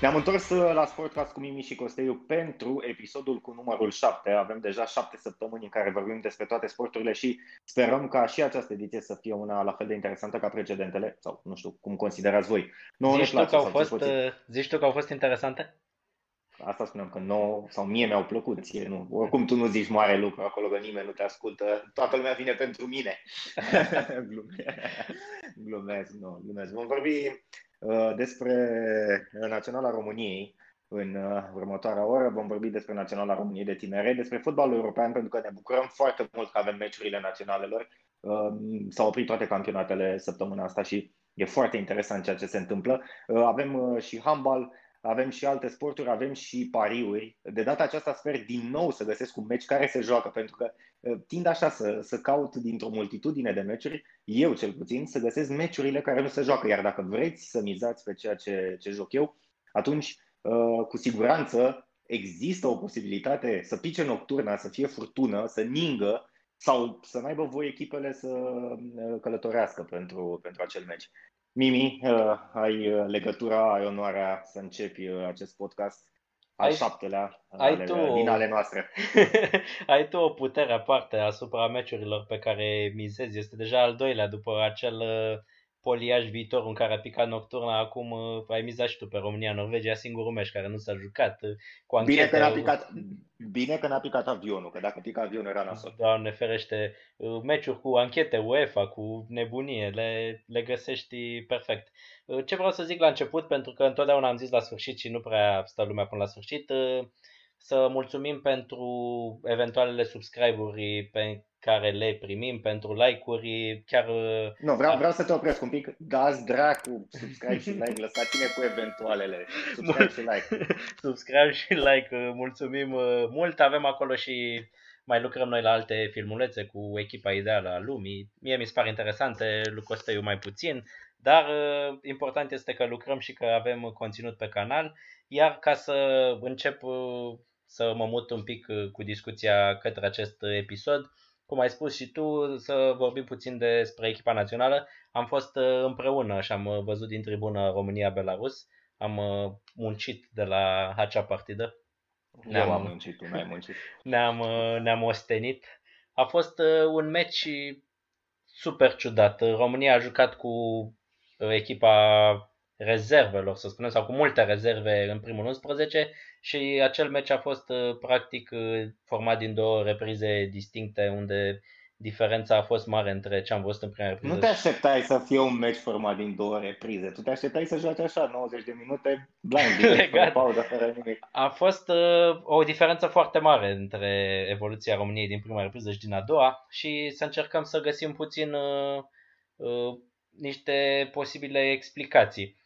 Ne-am întors uh, la Sportcast cu Mimi și Costeiu pentru episodul cu numărul 7. Avem deja 7 săptămâni în care vorbim despre toate sporturile și sperăm ca și această ediție să fie una la fel de interesantă ca precedentele, sau nu știu, cum considerați voi. Nu, zici, tu că au fost, uh, zici tu că au fost interesante? Asta spuneam că nouă sau mie mi-au plăcut, ție nu. Oricum tu nu zici mare lucru acolo, că nimeni nu te ascultă, toată lumea vine pentru mine. glumesc, nu, glumesc. Vom vorbi uh, despre Naționala României în uh, următoarea oră. Vom vorbi despre Naționala României de tinere, despre fotbalul european, pentru că ne bucurăm foarte mult că avem meciurile naționalelor. Uh, s-au oprit toate campionatele săptămâna asta și e foarte interesant ceea ce se întâmplă. Uh, avem uh, și handball, avem și alte sporturi, avem și pariuri. De data aceasta sper din nou să găsesc un meci care se joacă, pentru că uh, tind așa să, să caut dintr-o multitudine de meciuri, eu cel puțin, să găsesc meciurile care nu se joacă. Iar dacă vreți să mizați pe ceea ce, ce joc eu, atunci uh, cu siguranță există o posibilitate să pice nocturna, să fie furtună, să ningă sau să n-aibă voi echipele să uh, călătorească pentru, pentru acel meci. Mimi, uh, ai uh, legătura, ai onoarea să începi uh, acest podcast al ai, șaptelea ai ale, tu, din ale noastre. ai tu o putere aparte asupra meciurilor pe care mizezi. Este deja al doilea după acel poliaj viitor în care a picat nocturna, acum uh, ai mizat și tu pe România-Norvegia, singurul meci care nu s-a jucat. Uh, cu bine, că n-a picat, bine că n-a picat avionul, că dacă pica avionul era nasol. Doamne ferește, uh, meciuri cu anchete UEFA, cu nebunie, le, le găsești perfect. Ce vreau să zic la început, pentru că întotdeauna am zis la sfârșit și nu prea stă lumea până la sfârșit, să mulțumim pentru eventualele subscribe-uri pe care le primim pentru like-uri, chiar... Uh, nu, vreau, vreau să te opresc un pic. Dați dracu, subscribe și like, lăsați-ne cu eventualele. Subscribe și like. subscribe și like, uh, mulțumim uh, mult. Avem acolo și mai lucrăm noi la alte filmulețe cu echipa ideală a lumii. Mie mi se pare interesante, lui Costăiu mai puțin, dar important este că lucrăm și că avem conținut pe canal. Iar ca să încep să mă mut un pic cu discuția către acest episod, cum ai spus și tu, să vorbim puțin despre echipa națională. Am fost uh, împreună și am uh, văzut din tribună România-Belarus. Am uh, muncit de la acea partidă. Ne-am, Eu am muncit, tu n-ai muncit. Ne-am, ne-am ostenit. A fost un meci super ciudat. România a jucat cu echipa rezervelor, să spunem, sau cu multe rezerve în primul 11 și acel meci a fost uh, practic uh, format din două reprize distincte unde diferența a fost mare între ce am văzut în prima repriză. Nu te așteptai să fie un meci format din două reprize. Tu te așteptai să joace așa 90 de minute blind, Legat. pauză, fără nimic. A fost uh, o diferență foarte mare între evoluția României din prima repriză și din a doua și să încercăm să găsim puțin uh, uh, niște posibile explicații.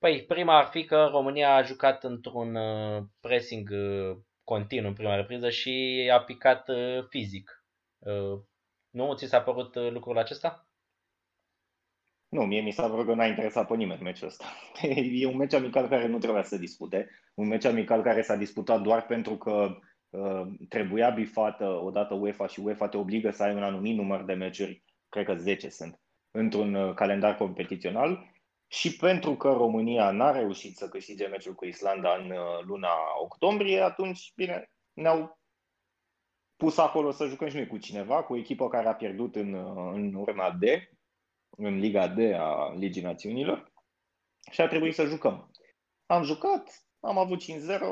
Păi, prima ar fi că România a jucat într-un uh, pressing uh, continuu în prima repriză și a picat uh, fizic. Nu? Ți s-a părut lucrul acesta? Nu, mie mi s-a părut că n-a interesat pe nimeni meciul ăsta. E un meci amical care nu trebuia să dispute. Un meci amical care s-a disputat doar pentru că uh, trebuia bifată odată UEFA și UEFA te obligă să ai un anumit număr de meciuri, cred că 10 sunt, într-un calendar competițional și pentru că România n-a reușit să câștige meciul cu Islanda în uh, luna octombrie, atunci, bine, ne-au pus acolo să jucăm și noi cu cineva, cu o echipă care a pierdut în, uh, în urma D, în Liga D a Ligii Națiunilor și a trebuit să jucăm. Am jucat, am avut 5-0,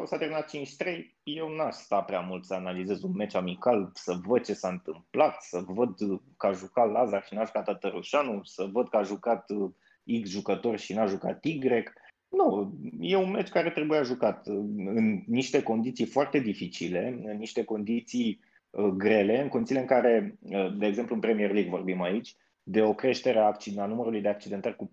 s-a terminat 5-3. Eu n-aș sta prea mult să analizez un meci amical, să văd ce s-a întâmplat, să văd că a jucat Lazar și n-a jucat Tătărușanu, să văd că a jucat uh, X jucător și n-a jucat Y. Nu, e un meci care trebuia jucat în niște condiții foarte dificile, în niște condiții uh, grele, în condițiile în care, uh, de exemplu în Premier League vorbim aici, de o creștere a numărului de accidentări cu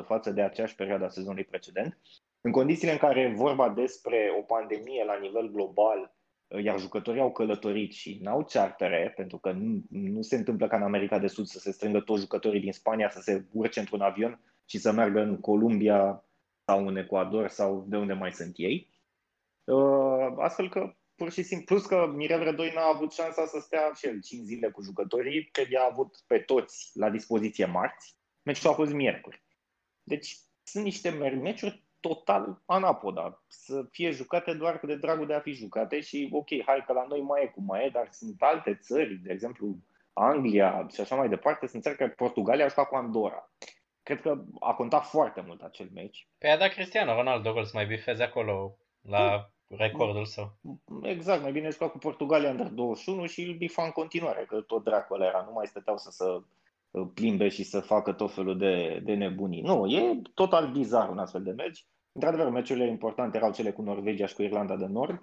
42% față de aceeași perioadă a sezonului precedent, în condițiile în care vorba despre o pandemie la nivel global iar jucătorii au călătorit și n-au chartere, pentru că nu, nu se întâmplă ca în America de Sud să se strângă toți jucătorii din Spania să se urce într-un avion și să meargă în Columbia sau în Ecuador sau de unde mai sunt ei. Uh, astfel că, pur și simplu, plus că Mirel Rădoi n-a avut șansa să stea și el 5 zile cu jucătorii, că i-a avut pe toți la dispoziție marți, meciul a fost miercuri. Deci sunt niște meciuri total anapoda, să fie jucate doar de dragul de a fi jucate și ok, hai că la noi mai e cum mai e, dar sunt alte țări, de exemplu Anglia și așa mai departe, sunt țări care Portugalia a jucat cu Andorra. Cred că a contat foarte mult acel meci. Păi a dat Cristiano Ronaldo gol să mai bifeze acolo la recordul său. Exact, mai bine juca cu Portugalia Under 21 și îl bifa în continuare, că tot dracul era, nu mai stăteau să se plimbe și să facă tot felul de, de nebunii. Nu, e total bizar un astfel de meci. Într-adevăr, meciurile importante erau cele cu Norvegia și cu Irlanda de Nord.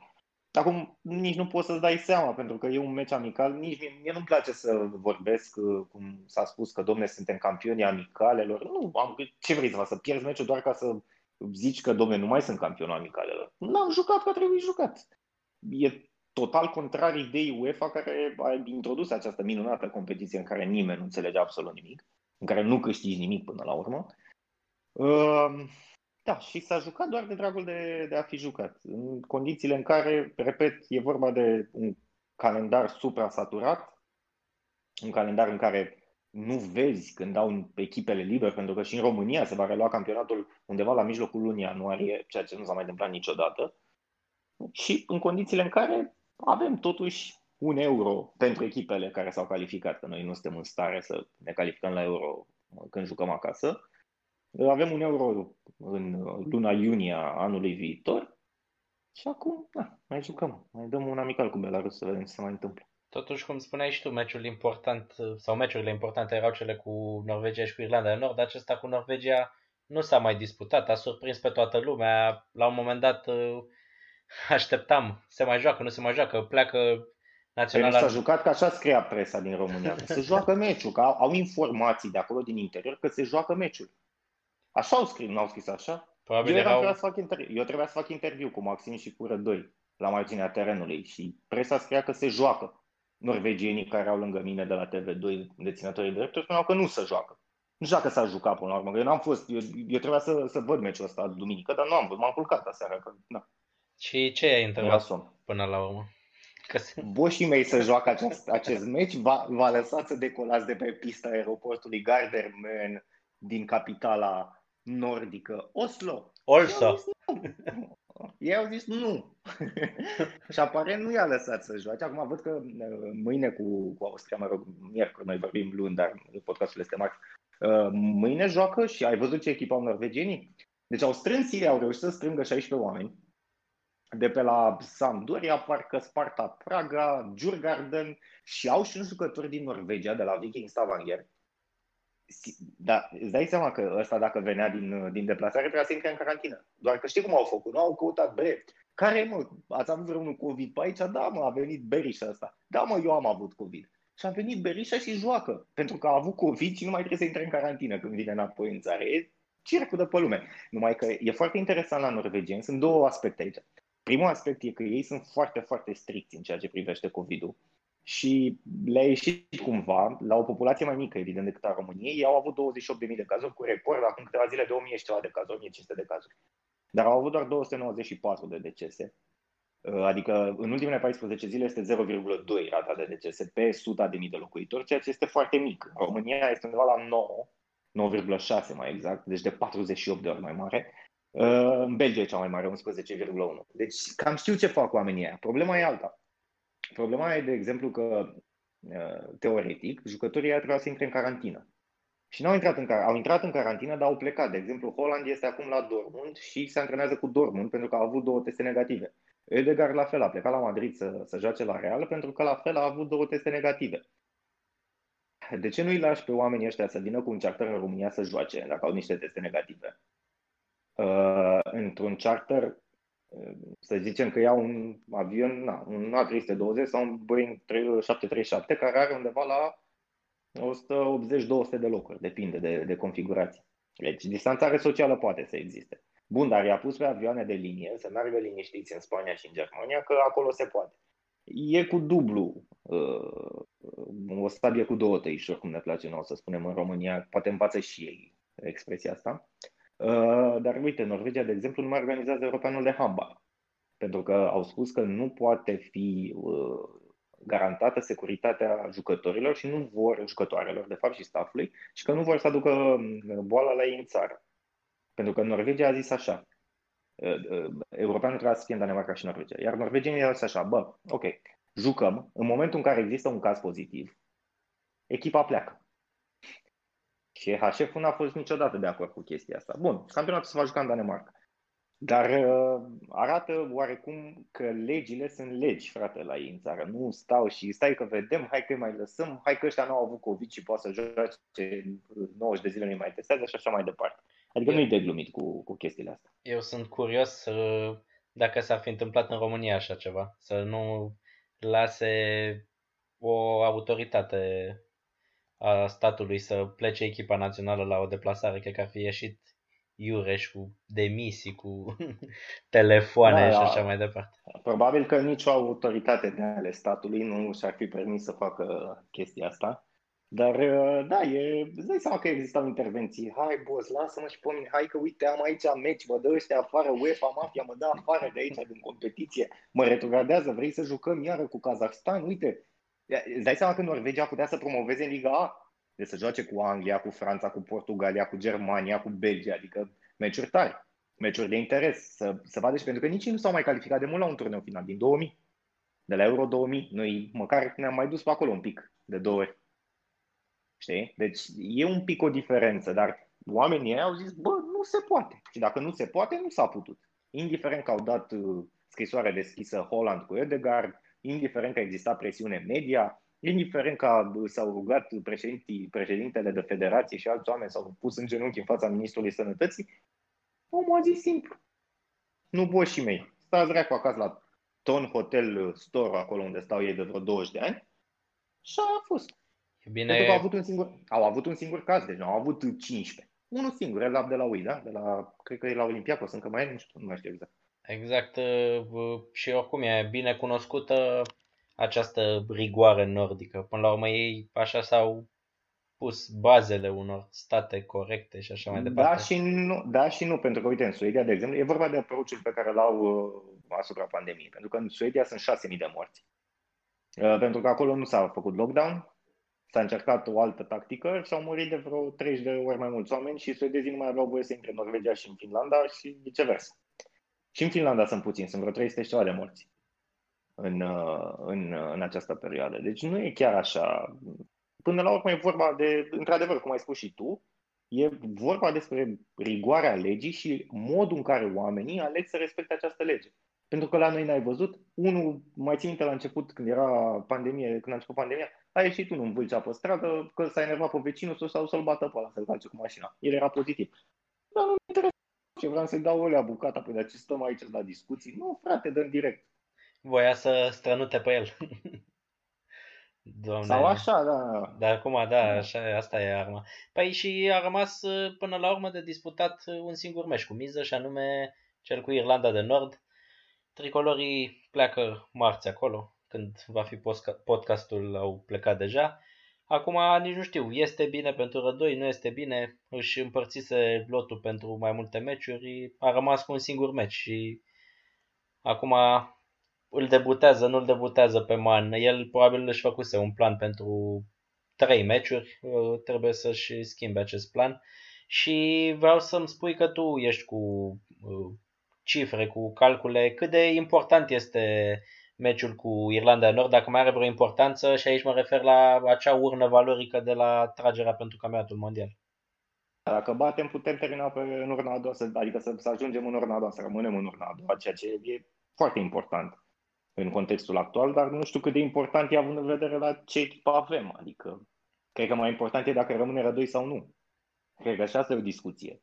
Acum nici nu poți să-ți dai seama, pentru că e un meci amical. Nici mie, mie nu-mi place să vorbesc, uh, cum s-a spus, că domne, suntem campioni amicalelor. Nu, am, ce vrei să fac, să pierzi meciul doar ca să zici că, domne, nu mai sunt campioni amicalelor. N-am jucat că trebuie jucat. E total contrar ideii UEFA care a introdus această minunată competiție în care nimeni nu înțelege absolut nimic, în care nu câștigi nimic până la urmă. Uh, da, și s-a jucat doar de dragul de, de a fi jucat. În condițiile în care, repet, e vorba de un calendar supra-saturat, un calendar în care nu vezi când dau echipele libere, pentru că și în România se va relua campionatul undeva la mijlocul lunii ianuarie, ceea ce nu s-a mai întâmplat niciodată. Și în condițiile în care avem totuși un euro pentru echipele care s-au calificat, că noi nu suntem în stare să ne calificăm la euro când jucăm acasă. Avem un euro în luna iunie a anului viitor și acum da, mai jucăm, mai dăm un amical cu Belarus să vedem ce se mai întâmplă. Totuși, cum spuneai și tu, meciul important sau meciurile importante erau cele cu Norvegia și cu Irlanda de Nord. Acesta cu Norvegia nu s-a mai disputat, a surprins pe toată lumea. La un moment dat așteptam, se mai joacă, nu se mai joacă, pleacă naționala. Păi s-a jucat că așa scria presa din România, că se joacă meciul, că au, au informații de acolo din interior că se joacă meciul. Așa au scris, nu au scris așa? Probabil eu, erau... trebuia să fac interviu, eu trebuia să fac interviu cu Maxim și cu Rădoi la marginea terenului și presa scria că se joacă. Norvegienii care au lângă mine de la TV2, deținătorii drepturi, spuneau că nu se joacă. Nu știu dacă s-a jucat până la urmă, că eu n-am fost, eu, eu trebuia să, să văd meciul ăsta duminică, dar nu am văzut, m-am culcat aseară, că da. Și ce ai întrebat până la urmă? Că se... Boșii mei să joacă acest, acest meci, va, va lăsat să decolați de pe pista aeroportului Gardermen din capitala nordică Oslo. Oslo. Ei au zis nu. și aparent nu i-a lăsat să joace. Acum văd că uh, mâine cu, cu Austria, mă rog, miercuri, noi vorbim luni, dar podcastul este marți. Uh, mâine joacă și ai văzut ce echipă au norvegienii? Deci au strâns ei, au reușit să strângă 16 oameni de pe la Sampdoria, parcă Sparta Praga, Djurgarden și au și un jucător din Norvegia, de la Viking Stavanger. Da, îți dai seama că ăsta dacă venea din, din deplasare trebuia să intre în carantină. Doar că știi cum au făcut? Nu au căutat, bre, care mă, ați avut vreunul COVID pe aici? Da mă, a venit Berisha ăsta. Da mă, eu am avut COVID. Și a venit Berisha și joacă, pentru că a avut COVID și nu mai trebuie să intre în carantină când vine înapoi în țară. E circul de pe lume. Numai că e foarte interesant la norvegieni, sunt două aspecte aici. Primul aspect e că ei sunt foarte, foarte stricți în ceea ce privește COVID-ul și le-a ieșit cumva, la o populație mai mică, evident, decât a României, ei au avut 28.000 de cazuri, cu record acum câteva zile de 1.000 și ceva de cazuri, 1.500 de cazuri. Dar au avut doar 294 de decese, uh, adică în ultimele 14 zile este 0,2 rata de decese pe 100 de mii de locuitori, ceea ce este foarte mic. România este undeva la 9, 9,6 mai exact, deci de 48 de ori mai mare. Uh, în Belgia e cea mai mare, 11,1. Deci cam știu ce fac oamenii aia. Problema e alta. Problema e, de exemplu, că uh, teoretic, jucătorii aia trebuia să intre în carantină. Și n-au intrat în, au intrat în carantină, dar au plecat. De exemplu, Holland este acum la Dortmund și se antrenează cu Dortmund pentru că a avut două teste negative. Edgar la fel a plecat la Madrid să, să joace la Real pentru că la fel a avut două teste negative. De ce nu îi lași pe oamenii ăștia să vină cu un charter în România să joace dacă au niște teste negative? Uh, într-un charter, uh, să zicem că iau un avion, na, un A320 sau un Boeing 737 care are undeva la 180-200 de locuri, depinde de, de configurație. Deci distanțare socială poate să existe. Bun, dar i-a pus pe avioane de linie să meargă liniștiți în Spania și în Germania, că acolo se poate. E cu dublu, uh, o stabie cu două tăișuri, cum ne place nouă să spunem în România, poate învață și ei expresia asta. Uh, dar uite, Norvegia, de exemplu, nu mai organizează Europeanul de handbal. Pentru că au spus că nu poate fi uh, garantată securitatea jucătorilor și nu vor, jucătoarelor, de fapt, și staffului, și că nu vor să aducă uh, boala la ei în țară. Pentru că Norvegia a zis așa, europeanul trebuia să fie în Danemarca și Norvegia. Iar norvegienii erau așa, bă, ok, jucăm, în momentul în care există un caz pozitiv, echipa pleacă. Și HF n-a fost niciodată de acord cu chestia asta. Bun, campionatul se va juca în Danemarca. Dar uh, arată oarecum că legile sunt legi, frate, la ei în țară. Nu stau și stai că vedem, hai că mai lăsăm, hai că ăștia nu au avut COVID și poate să joace 90 de zile, nu mai testează și așa mai departe. Adică nu-i de glumit cu, cu chestiile astea. Eu sunt curios uh, dacă s-ar fi întâmplat în România așa ceva, să nu lase o autoritate a statului să plece echipa națională la o deplasare, cred că ar fi ieșit Iureș cu demisii, cu telefoane da, și da. așa mai departe. Probabil că nicio autoritate de ale statului nu și-ar fi permis să facă chestia asta. Dar, uh, da, e, îți dai seama că existau intervenții. Hai, boss, lasă-mă și pe mine. Hai că, uite, am aici meci, mă dă ăștia afară, UEFA, mafia, mă dă afară de aici, din competiție. Mă retrogradează, vrei să jucăm iară cu Kazahstan? Uite, îți dai seama că Norvegia putea să promoveze în Liga A? De să joace cu Anglia, cu Franța, cu Portugalia, cu Germania, cu Belgia, adică meciuri tari, meciuri de interes, să, să vadă și pentru că nici nu s-au mai calificat de mult la un turneu final din 2000. De la Euro 2000, noi măcar ne-am mai dus pe acolo un pic, de două ori. Știi? Deci e un pic o diferență, dar oamenii au zis, bă, nu se poate. Și dacă nu se poate, nu s-a putut. Indiferent că au dat uh, scrisoare deschisă Holland cu Edegaard, indiferent că exista presiune media, indiferent că s-au rugat președintele de federație și alți oameni s-au pus în genunchi în fața Ministrului Sănătății, omul a zis simplu. Nu boșii mei, stați dracu acasă la Ton Hotel Store, acolo unde stau ei de vreo 20 de ani, și a fost. E bine... Pentru că au avut un singur, au avut un singur caz, deci nu au avut 15. Unul singur, el de la UI, da? De la, cred că e la Olimpiacos, încă mai e, nu știu, nu mai știu exact. Exact, uh, și oricum e bine cunoscută această rigoare nordică. Până la urmă ei așa s-au pus bazele unor state corecte și așa mai departe. Da și nu, da și nu pentru că, uite, în Suedia, de exemplu, e vorba de approach pe care l-au uh, asupra pandemiei. Pentru că în Suedia sunt 6.000 de morți. Uh, pentru că acolo nu s-a făcut lockdown, s-a încercat o altă tactică și au murit de vreo 30 de ori mai mulți oameni și suedezii nu mai aveau voie să intre în Norvegia și în Finlanda și viceversa. Și în Finlanda sunt puțini, sunt vreo 300 și ceva de morți în, uh, în, uh, în această perioadă. Deci nu e chiar așa. Până la urmă e vorba de, într-adevăr, cum ai spus și tu, e vorba despre rigoarea legii și modul în care oamenii aleg să respecte această lege. Pentru că la noi n-ai văzut, unul, mai țin minte la început, când era pandemie, când a început pandemia, a ieșit unul în Vâlcea pe stradă, că s-a enervat pe vecinul sau să-l bată pe ăla, să-l calce cu mașina. El era pozitiv. Dar nu interesează ce vreau să-i dau o lea bucata, păi de ce stăm aici la discuții? Nu, frate, dă direct voia să strănute pe el. Doamne. Sau așa, da. Dar acum, da, da, așa, asta e arma. Păi și a rămas uh, până la urmă de disputat uh, un singur meci cu miză și anume cel cu Irlanda de Nord. Tricolorii pleacă marți acolo, când va fi podcastul, au plecat deja. Acum nici nu știu, este bine pentru rădoi, nu este bine, își împărțise lotul pentru mai multe meciuri, a rămas cu un singur meci și acum îl debutează, nu îl debutează pe Man. El probabil își făcuse un plan pentru trei meciuri, uh, trebuie să-și schimbe acest plan. Și vreau să-mi spui că tu ești cu uh, cifre, cu calcule, cât de important este meciul cu Irlanda de Nord, dacă mai are vreo importanță și aici mă refer la acea urnă valorică de la tragerea pentru campionatul mondial. Dacă batem, putem termina pe în urna a doua, adică să, să ajungem în urna a doua, să rămânem în urna a doua, ceea ce e foarte important în contextul actual, dar nu știu cât de important e având în vedere la ce echipă avem. Adică, cred că mai important e dacă rămâne rădoi sau nu. Cred că așa asta e o discuție.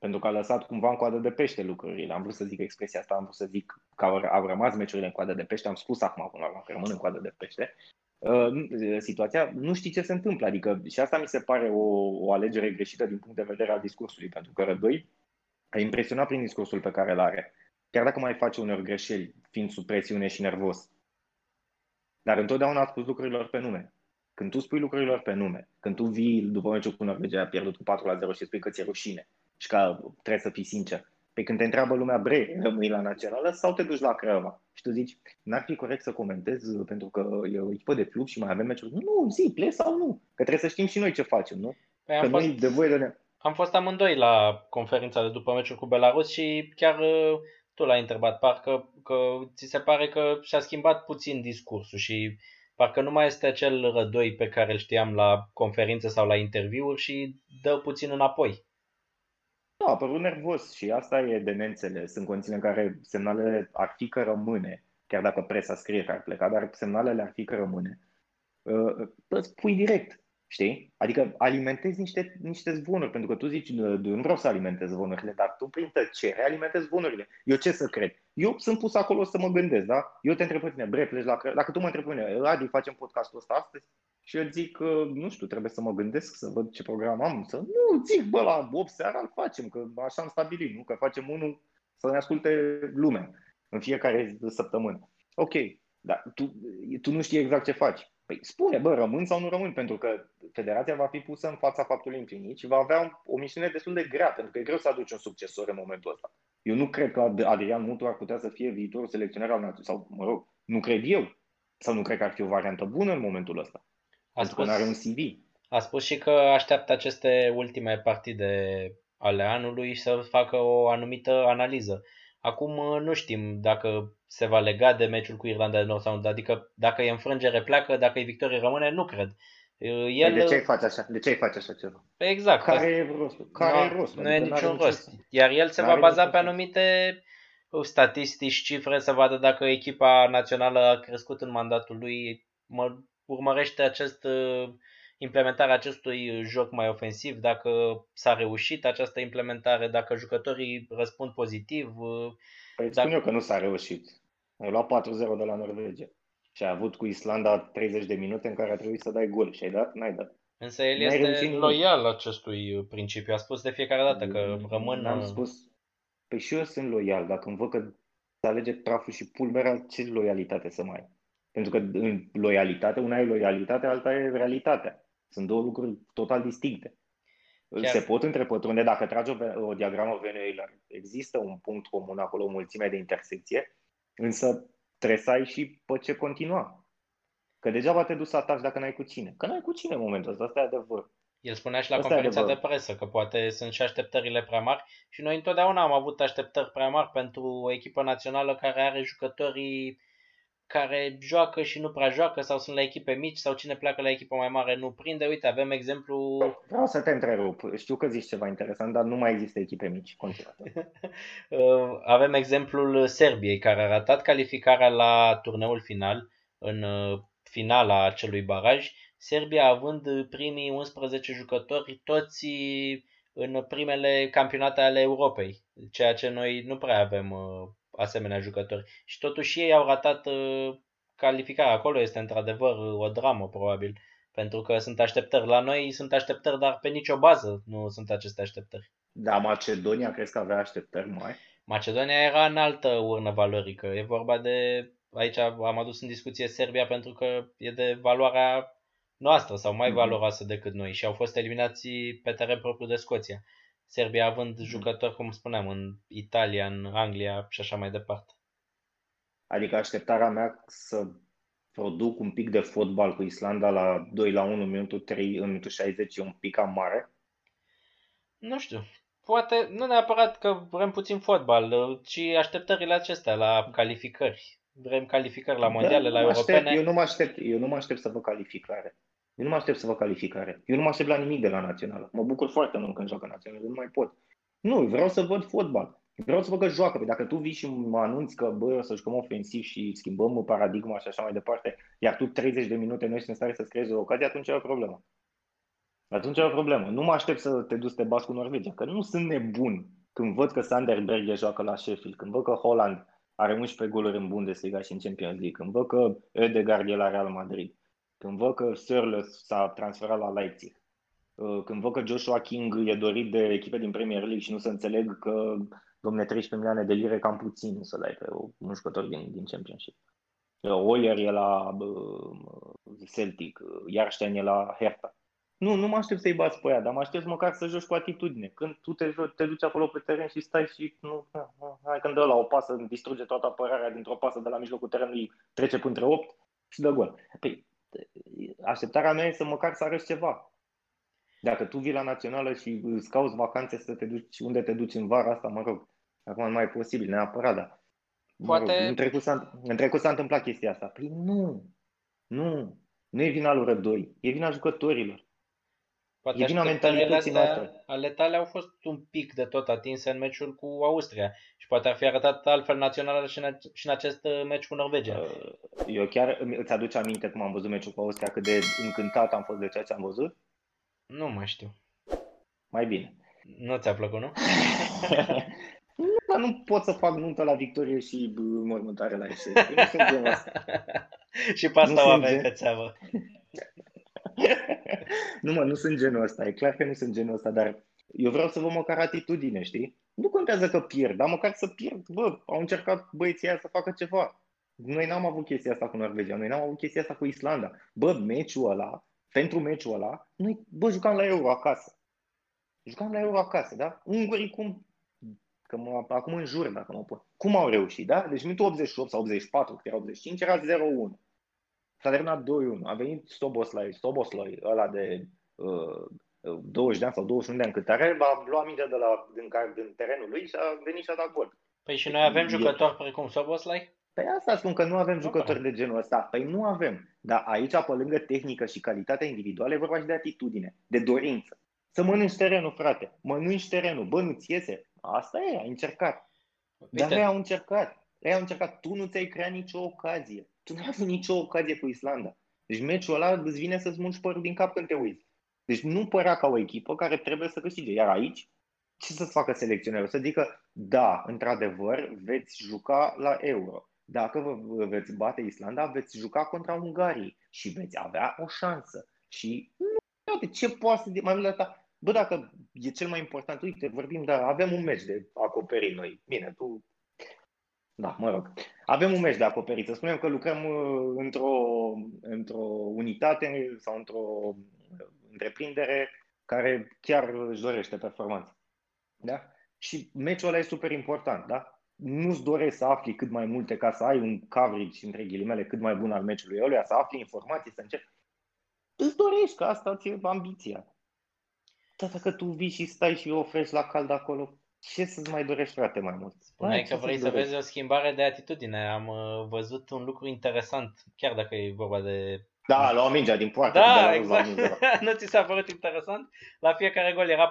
Pentru că a lăsat cumva în coadă de pește lucrurile. Am vrut să zic expresia asta, am vrut să zic că au, au rămas meciurile în coadă de pește, am spus acum până la urmă că rămân în coadă de pește. Uh, situația, nu știi ce se întâmplă, adică și asta mi se pare o, o alegere greșită din punct de vedere al discursului, pentru că Rădoi a impresionat prin discursul pe care îl are chiar dacă mai face uneori greșeli, fiind sub presiune și nervos. Dar întotdeauna a spus lucrurilor pe nume. Când tu spui lucrurilor pe nume, când tu vii după meciul cu Norvegia, a pierdut cu 4 la 0 și spui că ți-e rușine și că trebuie să fii sincer, pe când te întreabă lumea, bre, rămâi la națională sau te duci la Craiova? Și tu zici, n-ar fi corect să comentez pentru că e o echipă de club și mai avem meciuri. Nu, zi, pleci sau nu, că trebuie să știm și noi ce facem, nu? Păi că noi de voie de ne... Am fost amândoi la conferința de după meciul cu Belarus și chiar uh, tu l-ai întrebat, parcă că ți se pare că și-a schimbat puțin discursul și parcă nu mai este acel rădoi pe care îl știam la conferințe sau la interviuri și dă puțin înapoi. Da, a apărut nervos și asta e de neînțeles. Sunt condiții în care semnalele ar fi că rămâne, chiar dacă presa scrie că ar pleca, dar semnalele ar fi că rămâne. Uh, îți pui direct, Știi? Adică alimentezi niște, niște zvonuri, pentru că tu zici, nu vreau să alimentez zvonurile, dar tu prin tăcere alimentezi zvonurile. Eu ce să cred? Eu sunt pus acolo să mă gândesc, da? Eu te întreb pe tine, bre, pleci la Dacă tu mă întrebi pe mine, Adi, facem podcastul ăsta astăzi? Și eu zic că, nu știu, trebuie să mă gândesc, să văd ce program am, să nu zic, bă, la 8 seara îl facem, că așa am stabilit, nu? Că facem unul să ne asculte lumea în fiecare săptămână. Ok, dar tu, tu nu știi exact ce faci. Păi spune, bă, rămân sau nu rămân, pentru că federația va fi pusă în fața faptului împlinit și va avea o misiune destul de grea, pentru că e greu să aduci un succesor în momentul ăsta. Eu nu cred că Adrian Mutu ar putea să fie viitorul selecționer al nației, sau, mă rog, nu cred eu, sau nu cred că ar fi o variantă bună în momentul ăsta, a pentru spus, că nu are un CV. A spus și că așteaptă aceste ultime partide ale anului să facă o anumită analiză. Acum uh, nu știm dacă se va lega de meciul cu Irlanda de Nord sau nu, adică dacă e înfrângere pleacă, dacă e victorie rămâne, nu cred. Uh, el... De ce ai face așa? De ce ai face așa ceva? Exact. Care e rostul? Care no, e rostul? Nu e adică niciun rost. Iar el se va baza pe anumite uh, statistici, cifre, să vadă dacă echipa națională a crescut în mandatul lui, mă, urmărește acest implementarea acestui joc mai ofensiv, dacă s-a reușit această implementare, dacă jucătorii răspund pozitiv. Păi dacă... spun eu că nu s-a reușit. Ai luat 4-0 de la Norvegia și ai avut cu Islanda 30 de minute în care a trebuit să dai gol și ai dat? N-ai dat. Însă el N-ai este loial acestui principiu. A spus de fiecare dată că rămân... Am spus, păi și eu sunt loial. Dacă îmi văd că se alege traful și pulberea, ce loialitate să mai ai? Pentru că în loialitate, una e loialitate, alta e realitatea. Sunt două lucruri total distincte. Chiar. Se pot întrepătrunde dacă tragi o, o diagramă Venn Există un punct comun acolo, o mulțime de intersecție, însă trebuie să ai și pe ce continua. Că degeaba te duci să ataci dacă n-ai cu cine. Că n-ai cu cine în momentul ăsta, asta e adevăr. El spunea și la asta conferința de presă că poate sunt și așteptările prea mari și noi întotdeauna am avut așteptări prea mari pentru o echipă națională care are jucătorii care joacă și nu prea joacă sau sunt la echipe mici sau cine pleacă la echipă mai mare nu prinde. Uite, avem exemplu... Vreau să te întrerup. Știu că zici ceva interesant, dar nu mai există echipe mici. Uh, avem exemplul Serbiei, care a ratat calificarea la turneul final, în uh, finala acelui baraj. Serbia având primii 11 jucători, toți în primele campionate ale Europei, ceea ce noi nu prea avem uh, asemenea jucători. Și totuși ei au ratat uh, calificarea. Acolo este într-adevăr o dramă, probabil. Pentru că sunt așteptări. La noi sunt așteptări, dar pe nicio bază nu sunt aceste așteptări. Da, Macedonia crezi că avea așteptări mai? Macedonia era în altă urnă valorică. E vorba de... Aici am adus în discuție Serbia pentru că e de valoarea noastră sau mai mm-hmm. valoroasă decât noi și au fost eliminați pe teren propriu de Scoția. Serbia având mm-hmm. jucători, cum spuneam, în Italia, în Anglia și așa mai departe. Adică așteptarea mea să produc un pic de fotbal cu Islanda la 2 la 1 minutul 3 în minutul 60 e un pic cam mare? Nu știu. Poate, nu neapărat că vrem puțin fotbal, ci așteptările acestea la calificări. Vrem calificări la da, mondiale, da, la europene. Aștept, eu, nu mă aștept, eu nu mă aștept să văd calificare. Eu nu mă aștept să vă calificare. Eu nu mă aștept la nimic de la națională. Mă bucur foarte mult când joacă națională, nu mai pot. Nu, vreau să văd fotbal. Vreau să văd că joacă. Păi dacă tu vii și mă anunți că bă, o să jucăm ofensiv și schimbăm paradigma și așa mai departe, iar tu 30 de minute nu ești în stare să-ți creezi o ocazie, atunci e o problemă. Atunci e o problemă. Nu mă aștept să te duci să te bați cu Norvegia, că nu sunt nebun. Când văd că Sanderberg joacă la Sheffield, când văd că Holland are 11 goluri în Bundesliga și în Champions League, când văd că Ödegaard e la Real Madrid, când văd că Sörle s-a transferat la Leipzig, uh, când văd că Joshua King e dorit de echipe din Premier League și nu să înțeleg că, domne, 13 milioane de lire cam puțin să le ai pe un jucător din, din Championship. Oyer e la uh, Celtic, Jarstein e la Hertha. Nu, nu mă aștept să-i bați pe ea, dar mă aștept măcar să joci cu atitudine. Când tu te, te duci acolo pe teren și stai și nu, hai când dă la o pasă, distruge toată apărarea dintr-o pasă de la mijlocul terenului, trece până între 8 și dă gol. Păi, așteptarea mea e să măcar să arăți ceva. Dacă tu vii la națională și îți cauți vacanțe să te duci unde te duci în vara asta, mă rog, acum nu mai e posibil, neapărat, dar Poate... Mă rog, în, trecut s-a, în trecut s-a întâmplat chestia asta. Păi nu, nu, nu e vina lui Rădoi, e vina jucătorilor. Poate e vina mentalității noastre. Ale tale au fost un pic de tot atinse în meciul cu Austria și poate ar fi arătat altfel național și în, și în acest uh, meci cu Norvegia. Uh, eu chiar îți aduc aminte cum am văzut meciul cu Austria, cât de încântat am fost de ceea ce am văzut? Nu mai știu. Mai bine. Nu ți-a plăcut, nu? nu, dar nu pot să fac nuntă la victorie și mormântare la eșec. Nu sunt genul ăsta. și pe asta o avem pe țeavă. nu mă, nu sunt genul ăsta. E clar că nu sunt genul ăsta, dar eu vreau să vă măcar atitudine, știi? Nu contează că pierd, dar măcar să pierd. Bă, au încercat băieții aia să facă ceva. Noi n-am avut chestia asta cu Norvegia, noi n-am avut chestia asta cu Islanda. Bă, meciul ăla, pentru meciul ăla, noi, bă, jucam la Euro acasă. Jucam la Euro acasă, da? Ungurii cum, că mă, acum în jur dacă mă pot. Cum au reușit, da? Deci minutul 88 sau 84, că era 85, era 0-1. S-a terminat 2-1. A venit Soboslai, Soboslai, ăla de uh, 20 de ani sau 21 de ani cât are, va lua mingea de la, din, din terenul lui și a venit și a dat gol. Păi și noi avem jucători precum Soboslai? Păi asta spun că nu avem jucători de genul ăsta. Păi nu avem. Dar aici, pe lângă tehnică și calitatea individuală, e vorba și de atitudine, de dorință. Să mănânci terenul, frate. Mănânci terenul. Bă, nu-ți iese. Asta e, ai încercat. Uite. Dar ei au încercat. Ei au încercat. Tu nu ți-ai creat nicio ocazie. Tu nu ai avut nicio ocazie cu Islanda. Deci meciul ăla îți vine să-ți munci părul din cap când te uiți. Deci nu părea ca o echipă care trebuie să câștige. Iar aici, ce să-ți facă selecționerul? Să zică, da, într-adevăr, veți juca la Euro. Dacă vă veți bate Islanda, veți juca contra Ungariei și veți avea o șansă. Și nu, uite, ce poate să mai mult ta? Bă, dacă e cel mai important, uite, vorbim, dar avem un meci de acoperit noi. Bine, tu da, mă rog. Avem un meci de acoperit. Să spunem că lucrăm uh, într-o, într-o unitate sau într-o întreprindere care chiar își dorește performanță. Da? Și meciul ăla e super important, da? Nu-ți dorești să afli cât mai multe ca să ai un coverage, între ghilimele, cât mai bun al meciului ăluia, să afli informații, să încerci. Îți dorești, că asta ți-e ambiția. Dar dacă tu vii și stai și oferi la cald acolo, ce să-ți mai dorești, frate, mai mult? Spuneai că vrei să vezi o schimbare de atitudine. Am uh, văzut un lucru interesant, chiar dacă e vorba de... Da, lua mingea din poartă. Da, exact. nu ți s-a părut interesant? La fiecare gol era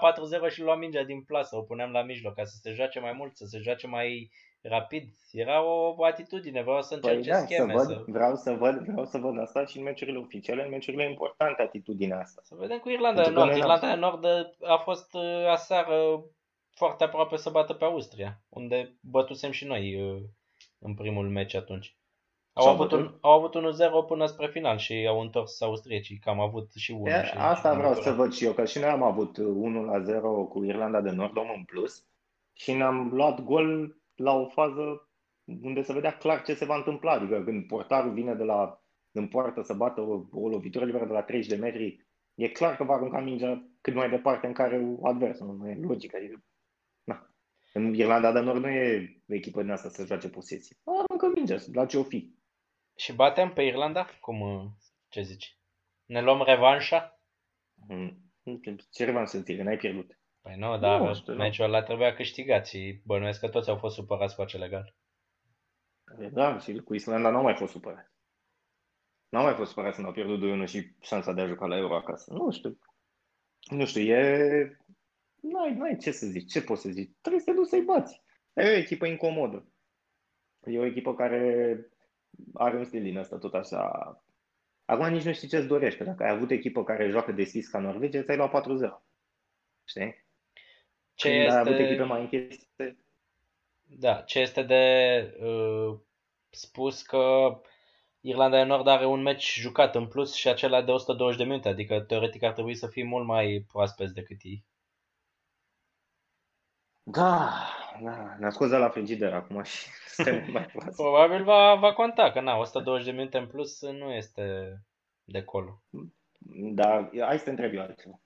4-0 și lua mingea din plasă, o puneam la mijloc ca să se joace mai mult, să se joace mai rapid. Era o atitudine, vreau să încerc păi da, scheme. Să văd, să... Vreau, să văd, vreau să văd asta și în meciurile oficiale, în meciurile importante, atitudinea asta. Să vedem cu Irlanda de Nord. Irlanda de Nord a fost uh, aseară foarte aproape să bată pe Austria, unde bătusem și noi uh, în primul meci atunci. Au avut, un, au avut 1-0 până spre final și au întors austriecii, că am avut și unul. E, și asta vreau să văd și eu, că și noi am avut 1-0 cu Irlanda de Nord, om în plus, și ne-am luat gol la o fază unde se vedea clar ce se va întâmpla. Adică când portarul vine de la în poartă să bată o, o lovitură liberă de la 30 de metri, e clar că va arunca mingea cât mai departe în care adversul. Nu e logic. Adică Na. În Irlanda de Nord nu e echipă din asta să joace posesie. Aruncă mingea, la ce o fi. Și batem pe Irlanda? Cum, uh, ce zici? Ne luăm revanșa? Hmm. Ce revanșă ține? N-ai pierdut. Păi nu, dar nu, știu, meciul ăla trebuia câștigat și bănuiesc că toți au fost supărați cu acel legal. Da, și cu Islanda nu au mai fost supărați. Nu au mai fost supărați când au pierdut 2-1 și șansa de a juca la Euro acasă. Nu știu. Nu știu, e nu ai, nu ai ce să zici, ce poți să zici? Trebuie să te duci să-i bați. E o echipă incomodă. E o echipă care are un stil din ăsta tot așa. Acum nici nu știi ce-ți dorești. Dacă ai avut echipă care joacă deschis ca Norvegia, ți-ai luat 4-0. Știi? Ce Când este... ai avut echipe mai închise... Da, ce este de uh, spus că Irlanda de Nord are un meci jucat în plus și acela de 120 de minute, adică teoretic ar trebui să fie mult mai proaspeți decât ei. Da, da, ne-a scos de la frigider acum și suntem mai prost. Probabil va, va conta, că na, 120 de minute în plus nu este de colo. Da, hai să te întreb eu altceva.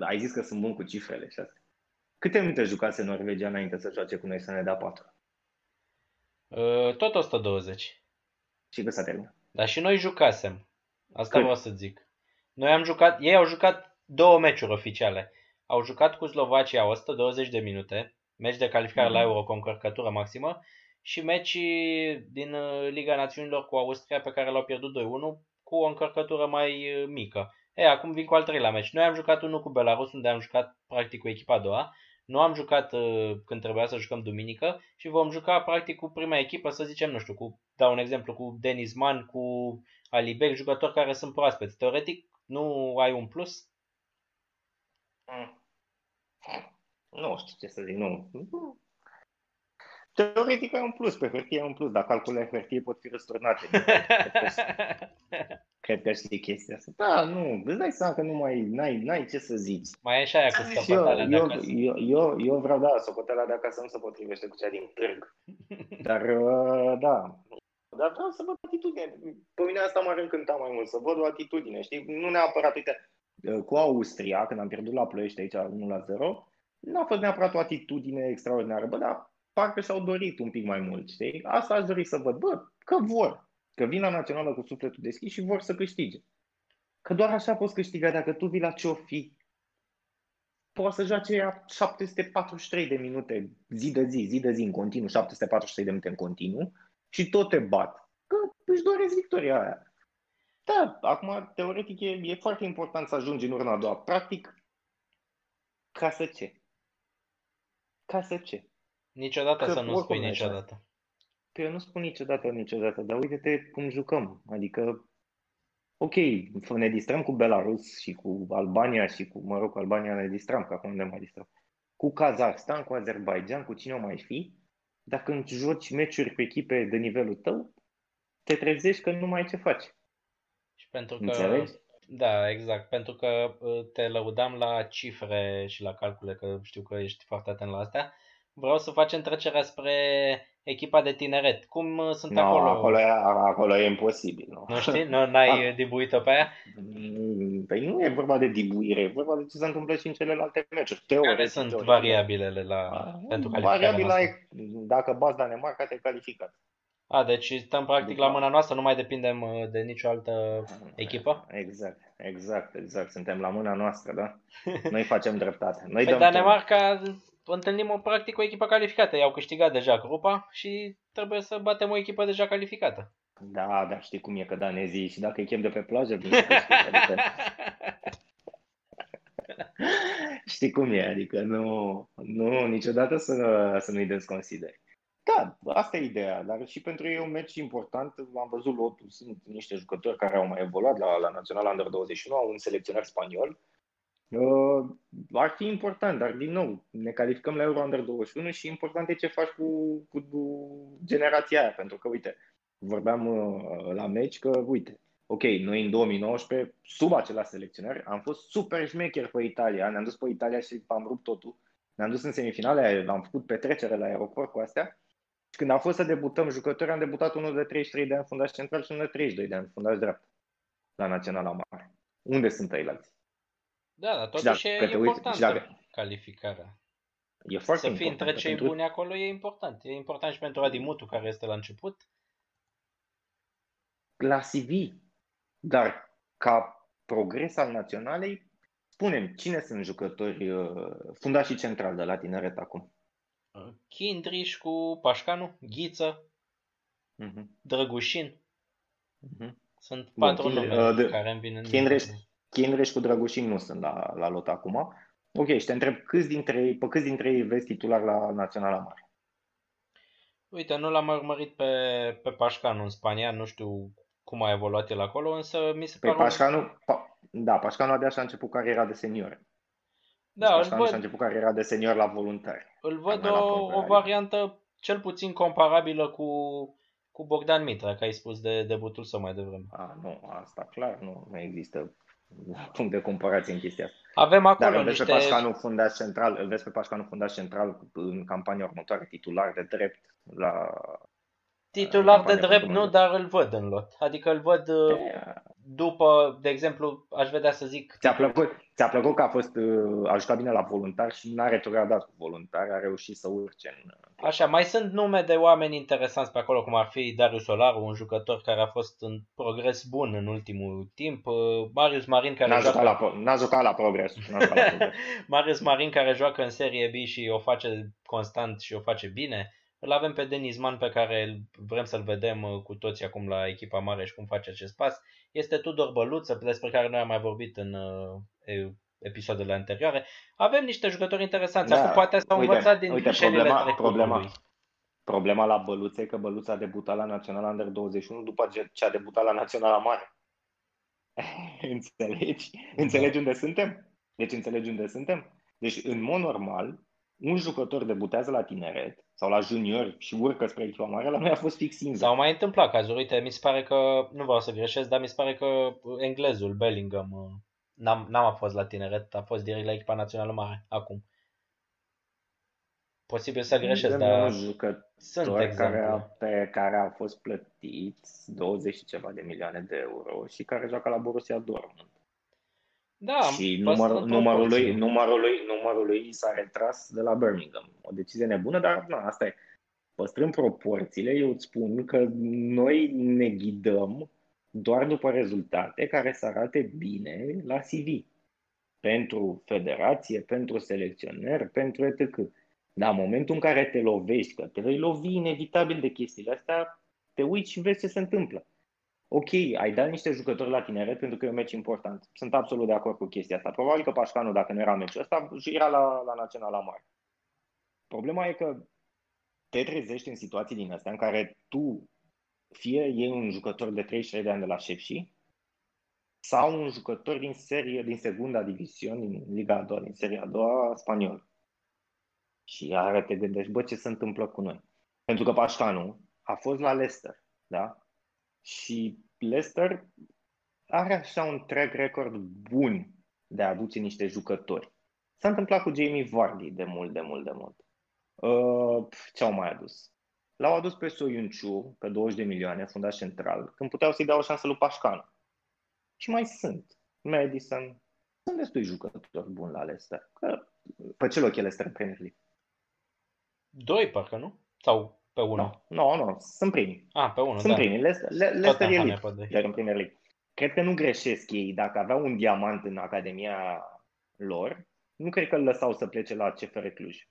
Ai zis că sunt bun cu cifrele și astea. Câte minute jucase Norvegia înainte să joace cu noi să ne dea 4? Uh, tot 120. Și că s-a terminat. Dar și noi jucasem. Asta Cât? vreau să zic. Noi am jucat, ei au jucat două meciuri oficiale. Au jucat cu Slovacia 120 de minute, meci de calificare mm-hmm. la Euro cu încărcătură maximă, și mecii din uh, Liga Națiunilor cu Austria pe care l-au pierdut 2-1 cu o încărcătură mai uh, mică. E, acum vin cu al treilea meci. Noi am jucat unul cu Belarus, unde am jucat practic cu echipa a doua. Nu am jucat uh, când trebuia să jucăm duminică și vom juca practic cu prima echipă, să zicem, nu știu, cu, dau un exemplu, cu Denis Man, cu Alibec, jucători care sunt proaspeți. Teoretic, nu ai un plus? Mm. Nu știu ce să zic, nu. Teoretic ai un plus, pe hârtie ai un plus, dar calculele hârtie pot fi răsturnate. Cred că știi chestia asta. Da, nu, îți dai seama că nu mai n-ai, n-ai ce să zici. Mai e și aia cu socoteala de acasă. Eu, eu, eu vreau, da, socoteala de acasă nu se potrivește cu cea din târg. Dar, uh, da, dar vreau să văd atitudine. Pe mine asta m-ar încânta mai mult, să văd o atitudine, știi? Nu neapărat, uite, uh, cu Austria, când am pierdut la Ploiești aici 1 la 0, n-a fost neapărat o atitudine extraordinară, bă, dar parcă și-au dorit un pic mai mult, știi? Asta aș dori să văd, bă, că vor, că vin la națională cu sufletul deschis și vor să câștige. Că doar așa poți câștiga dacă tu vii la ce-o fi. Poate să joace ea 743 de minute zi de zi, zi de zi în continuu, 743 de minute în continuu și tot te bat. Că își doresc victoria aia. Da, acum, teoretic, e, e foarte important să ajungi în urna a doua. Practic, ca să ce? Ca să ce? Niciodată că să nu spui niciodată. Că eu nu spun niciodată, niciodată, dar uite-te cum jucăm. Adică, ok, ne distrăm cu Belarus și cu Albania și cu, mă rog, cu Albania ne distrăm, că acum ne mai distrăm. Cu Kazahstan, cu Azerbaijan, cu cine o mai fi, dacă când joci meciuri cu echipe de nivelul tău, te trezești că nu mai ai ce faci. Și pentru că, Înțelegi? Da, exact. Pentru că uh, te lăudam la cifre și la calcule, că știu că ești foarte atent la astea vreau să facem trecerea spre echipa de tineret. Cum uh, sunt no, acolo? Acolo e, acolo e imposibil. Nu, nu știi? Nu, n-ai da. dibuit-o pe aia? Mm, păi nu e vorba de dibuire, e vorba de ce se întâmplă și în celelalte meciuri. Teoretic, Care sunt teoretic. variabilele la, A, pentru Variabila e, dacă bați Danemarca, te calificat. A, deci stăm practic la mâna noastră, nu mai depindem uh, de nicio altă echipă? Exact, exact, exact. Suntem la mâna noastră, da? Noi facem dreptate. Noi păi dăm Danemarca întâlnim o practic o echipă calificată. I-au câștigat deja grupa și trebuie să batem o echipă deja calificată. Da, dar știi cum e că danezii și dacă îi chem de pe plajă, vin să adică... știi cum e, adică nu, nu niciodată să, să nu-i desconsideri. Da, asta e ideea, dar și pentru ei e un meci important. Am văzut lotul, sunt niște jucători care au mai evoluat la, la Național Under 21, au un selecționar spaniol Uh, ar fi important, dar din nou, ne calificăm la Euro Under 21 și important e ce faci cu, cu generația aia, pentru că, uite, vorbeam uh, la meci că, uite, ok, noi în 2019, sub acela selecționer, am fost super șmecher pe Italia, ne-am dus pe Italia și am rupt totul. Ne-am dus în semifinale, am făcut petrecere la aeroport cu astea. Și când a fost să debutăm jucători, am debutat unul de 33 de ani fundaș central și unul de 32 de ani fundaș drept la Naționala Mare. Unde sunt ei alții? Da, dar totuși e important dacă... calificarea. E foarte să fii între cei pentru... buni acolo e important. E important și pentru Adi Mutu, care este la început. La CV. Dar ca progres al naționalei, spunem, cine sunt jucători uh, fundașii central de la tineret acum? Kindriș cu Pașcanu, Ghiță, uh-huh. Drăgușin. Uh-huh. Sunt patru Bun, nume uh, de, care îmi vin în Kindriș, Chinre și cu Drăgușin nu sunt la, la lot acum. Ok, și te întreb câți dintre ei, pe câți dintre ei vezi titular la Naționala Mare? Uite, nu l-am urmărit pe, pe Pașcanu în Spania, nu știu cum a evoluat el acolo, însă mi se pare... Pe Pașcanu, pa, da, Pașcanu abia și-a început cariera de senior. Da, deci Pașcanu văd... și-a început cariera de senior la voluntari. Îl văd o, o variantă cel puțin comparabilă cu, cu Bogdan Mitra, că ai spus de debutul său mai devreme. A, nu, asta clar, nu, nu există punct de comparație în chestia asta. Avem acolo Dar îl vezi niște... pe Pașcanu fundaș central, îl vezi pe Pașcanu fundaș central în campania următoare, titular de drept la Titular de drept nu, dar îl văd în lot. Adică îl văd uh, după, de exemplu, aș vedea să zic... Ți-a plăcut, ți-a plăcut că a fost, uh, a jucat bine la voluntar și n-a retrogradat cu voluntar, a reușit să urce în Așa, mai sunt nume de oameni interesanți pe acolo, cum ar fi Darius Solaru, un jucător care a fost în progres bun în ultimul timp, uh, Marius Marin care n-a joacă... Jucat la, n-a jucat la progres. N-a jucat la progres. Marius Marin care joacă în Serie B și o face constant și o face bine. Îl avem pe Denis Man pe care vrem să-l vedem uh, cu toții acum la echipa mare și cum face acest pas. Este Tudor Băluță, despre care noi am mai vorbit în uh, episoadele anterioare. Avem niște jucători interesanți. Da, Acum poate s-au uite, învățat din uite, problema, problema, problema la Băluță e că Băluța a debutat la Naționala Under 21 după ce a debutat la Naționala Mare. înțelegi? Înțelegi unde suntem? Deci înțelegi unde suntem? Deci, în mod normal, un jucător debutează la tineret sau la junior și urcă spre echipa mare, la noi a fost fix invers. S-au mai întâmplat cazuri. Uite, mi se pare că, nu vreau să greșesc, dar mi se pare că englezul Bellingham uh, n-am, n-am a fost la tineret, a fost direct la echipa națională mare, acum. Posibil să greșesc, dar un jucător care a, pe care a fost plătit 20 și ceva de milioane de euro și care joacă la Borussia Dortmund. Da, și numărul, numărul, lui, numărul, lui, numărul lui s-a retras de la Birmingham. O decizie nebună, dar na, asta e. Păstrând proporțiile, eu îți spun că noi ne ghidăm doar după rezultate care să arate bine la CV. Pentru federație, pentru selecționer, pentru etc. Dar în momentul în care te lovești, că te vei lovi inevitabil de chestiile astea, te uiți și vezi ce se întâmplă. Ok, ai dat niște jucători la tineret pentru că e un meci important. Sunt absolut de acord cu chestia asta. Probabil că Pașcanu, dacă nu era meciul ăsta, era la, la Naționala Mare. Problema e că te trezești în situații din astea în care tu fie e un jucător de 33 de ani de la Șepși sau un jucător din serie, din segunda diviziune, din Liga a doua, din seria a doua spaniolă. Și iară te gândești, bă, ce se întâmplă cu noi? Pentru că Pașcanu a fost la Leicester, da? Și Leicester are așa un track record bun de a aduce niște jucători. S-a întâmplat cu Jamie Vardy de mult, de mult, de mult. Uh, ce au mai adus? L-au adus pe Soyunciu, pe 20 de milioane, fundaș central, când puteau să-i dea o șansă lui Pașcanu. Și mai sunt. Madison. Sunt destui jucători buni la Leicester. Că, pe ce loc e Leicester în Premier League? Doi, parcă nu? Sau pe unul? Nu, no, nu, no, no, sunt primii. Ah, pe unul, Sunt da. primii. Leicester, Leicester e lider în Premier League. Cred că nu greșesc ei. Dacă aveau un diamant în academia lor, nu cred că îl lăsau să plece la CFR Cluj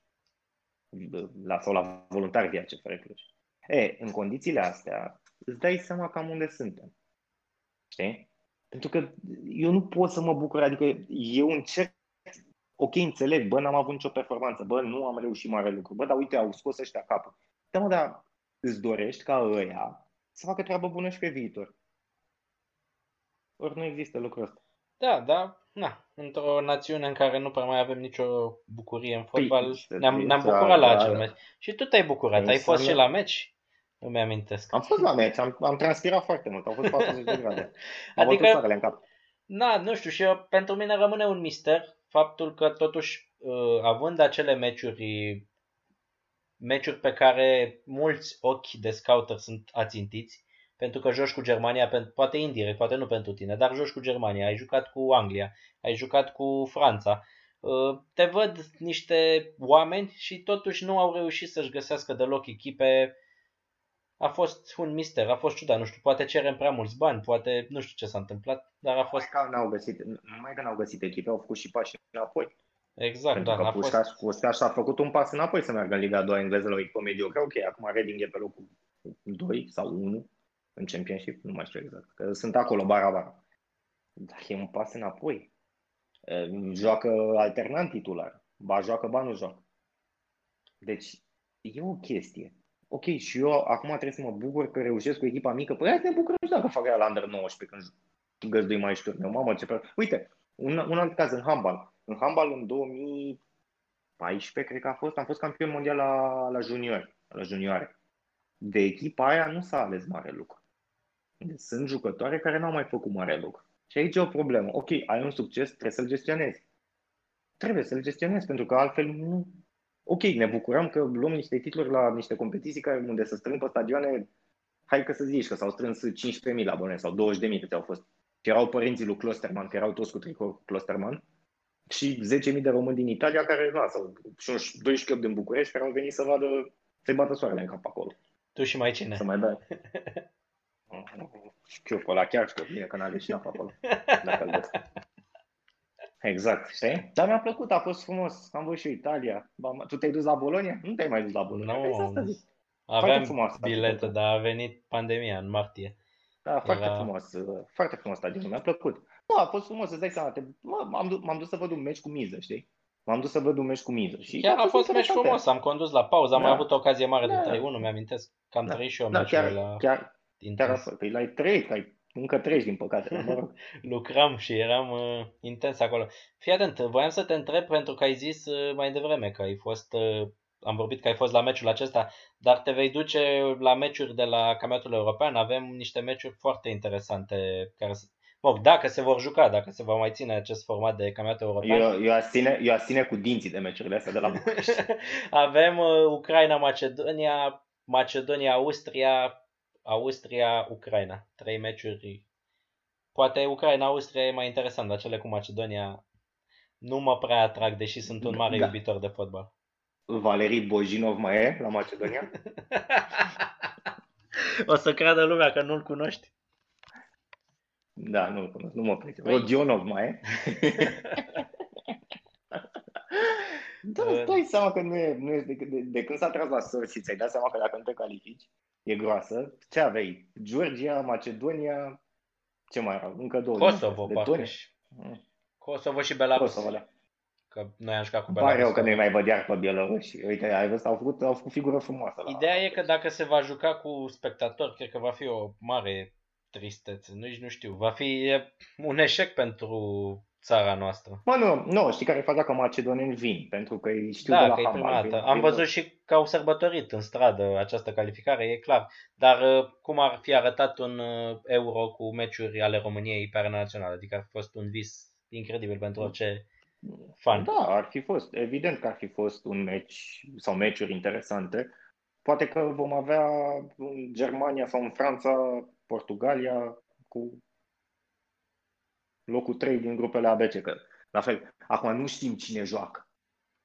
la, sau la voluntari via CFR Cluj. E, în condițiile astea, îți dai seama cam unde suntem. Știi? Pentru că eu nu pot să mă bucur, adică eu încerc, ok, înțeleg, bă, n-am avut nicio performanță, bă, nu am reușit mare lucru, bă, dar uite, au scos ăștia capul. Da, mă, dar îți dorești ca ăia să facă treabă bună și pe viitor. Ori nu există lucrul ăsta. Da, da, na, într-o națiune în care nu prea mai avem nicio bucurie în fotbal, păi, ne-am, ne-am bucurat la acel meci. Și tu te-ai bucurat, ai fost și la meci? Nu mi-amintesc. Am fost la meci, am, am transpirat foarte mult, au fost 40 de grade. Am adică, în cap. Na, nu știu, și eu, pentru mine rămâne un mister faptul că totuși, uh, având acele meciuri, meciuri pe care mulți ochi de scouter sunt ațintiți, pentru că joci cu Germania, poate indirect, poate nu pentru tine, dar joci cu Germania, ai jucat cu Anglia, ai jucat cu Franța. Uh, te văd niște oameni și totuși nu au reușit să-și găsească deloc echipe. A fost un mister, a fost ciudat, nu știu, poate cerem prea mulți bani, poate nu știu ce s-a întâmplat, dar a fost... Mai că n-au găsit, mai că n-au găsit echipe, au făcut și pași înapoi. Exact, Pentru da. Că Pușcaș, fost... Pușcaș a făcut un pas înapoi să meargă în Liga 2 engleză la o echipă mediocre. Ok, acum Reading e pe locul 2 sau 1 în Championship, nu mai știu exact, că sunt acolo, bara-bara. Dar e un pas înapoi. Joacă alternant titular. Ba joacă, ba nu joacă. Deci, e o chestie. Ok, și eu acum trebuie să mă bucur că reușesc cu echipa mică. Păi hai să ne bucurăm și dacă fac la Under 19 când găzdui mai și turneu. Mamă, ce pe... Uite, un, un alt caz în handball. În handball în 2014, cred că a fost, am fost campion mondial la, la junior, la junioare. De echipa aia nu s-a ales mare lucru. Sunt jucătoare care n-au mai făcut mare lucru. Și aici e o problemă. Ok, ai un succes, trebuie să-l gestionezi. Trebuie să-l gestionezi, pentru că altfel nu... Ok, ne bucurăm că luăm niște titluri la niște competiții care, unde să strâng pe stadioane, hai că să zici că s-au strâns 15.000 la abonezi sau 20.000 câte au fost. Și erau părinții lui Klosterman, că erau toți cu tricou Klosterman, și 10.000 de români din Italia care, na, sau 12 din București, care au venit să vadă să-i bată soarele în cap acolo. Tu și mai cine? Să mai bea. Știu, pe ăla chiar știu bine că n-a leșinat acolo. Dacă îl vezi. Exact, știi? Dar mi-a plăcut, a fost frumos. Am văzut și Italia. Tu te-ai dus la Bolonia? Nu te-ai mai dus la Bolonia. Nu, no, aveam frumos, bilete, dar a venit pandemia în martie. Da, foarte Era... frumos, foarte frumos stadionul, mi-a plăcut. Nu, a fost frumos, îți dai seama, te, m-am, dus, m-am dus să văd un meci cu miză, știi? M-am dus să văd un meci cu miză. Și chiar a fost, fost meci frumos, am condus la pauză, am da. mai avut ocazie mare da. de 3-1, mi-amintesc că am da. trăit și eu da, chiar, la... Chiar, chiar a fost, păi l-ai trăit, ai încă treci, din păcate. Mă rog. Lucram și eram uh, intens acolo. Fii atent, voiam să te întreb pentru că ai zis uh, mai devreme că ai fost, uh, am vorbit că ai fost la meciul acesta, dar te vei duce la meciuri de la campionatul european. Avem niște meciuri foarte interesante care Mă, dacă se vor juca, dacă se va mai ține acest format de campionat european. Eu, eu, aș ține, eu aș ține cu dinții de meciurile astea de la Avem uh, Ucraina-Macedonia, Macedonia-Austria, Austria-Ucraina. Trei meciuri. Poate Ucraina-Austria e mai interesant, dar cele cu Macedonia nu mă prea atrag, deși sunt un mare da. iubitor de fotbal. Valerii Bojinov mai e la Macedonia? o să creadă lumea că nu-l cunoști. Da, nu-l cunosc, nu mă pricep. Păi... Rodionov mai e? da, îți dai seama că nu e, nu e de, de, de când s-a tras la săr și ți-ai dat seama că dacă nu te califici, e groasă. Ce aveai? Georgia, Macedonia, ce mai erau? Încă două. Kosovo, parcă. Mm. Kosovo și Belarus. Kosovo, da. Că noi am jucat cu Belarus. Pare rău că nu mai văd iar pe Bieloruși. Uite, ai văzut, au făcut, au făcut figură frumoasă. La... Ideea e că dacă se va juca cu spectatori, cred că va fi o mare tristețe. Nici nu știu. Va fi un eșec pentru țara noastră. Mă, nu, nu, știi care e faza că macedoneni vin, pentru că îi știu da, de la că e prima dată. Am văzut și că au sărbătorit în stradă această calificare, e clar. Dar uh, cum ar fi arătat un uh, euro cu meciuri ale României pe arena națională? Adică ar fi fost un vis incredibil pentru orice fan. Da, ar fi fost. Evident că ar fi fost un meci sau meciuri interesante. Poate că vom avea în Germania sau în Franța, Portugalia cu locul 3 din grupele ABC, că la fel, acum nu știm cine joacă.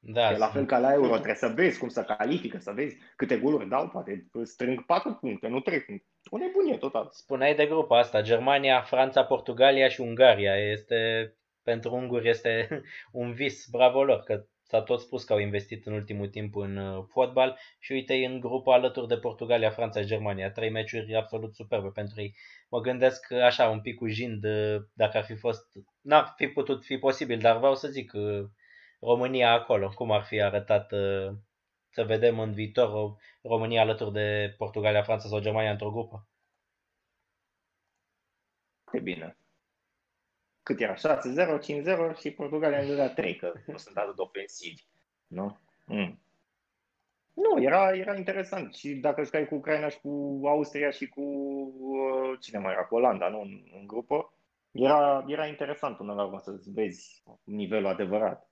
Da, e la fel ca la Euro, trebuie să vezi cum să califică, să vezi câte goluri dau, poate strâng 4 puncte, nu 3 puncte. O nebunie total. Spuneai de grupa asta, Germania, Franța, Portugalia și Ungaria. Este, pentru unguri este un vis, bravo lor, că s-a tot spus că au investit în ultimul timp în uh, fotbal și uite în grupa alături de Portugalia, Franța și Germania. Trei meciuri absolut superbe pentru ei. Mă gândesc așa un pic cu jind uh, dacă ar fi fost, n-ar fi putut fi posibil, dar vreau să zic uh, România acolo, cum ar fi arătat să vedem în viitor România alături de Portugalia, Franța sau Germania într-o grupă. E bine cât era? 6-0, 5-0 și Portugalia ne dădea 3, că nu sunt atât ofensivi. Nu? Mm. Nu, era, era interesant. Și dacă jucai cu Ucraina și cu Austria și cu uh, cine mai era, cu Olanda, nu, în, în grupă, era, era interesant până la urmă să vezi nivelul adevărat.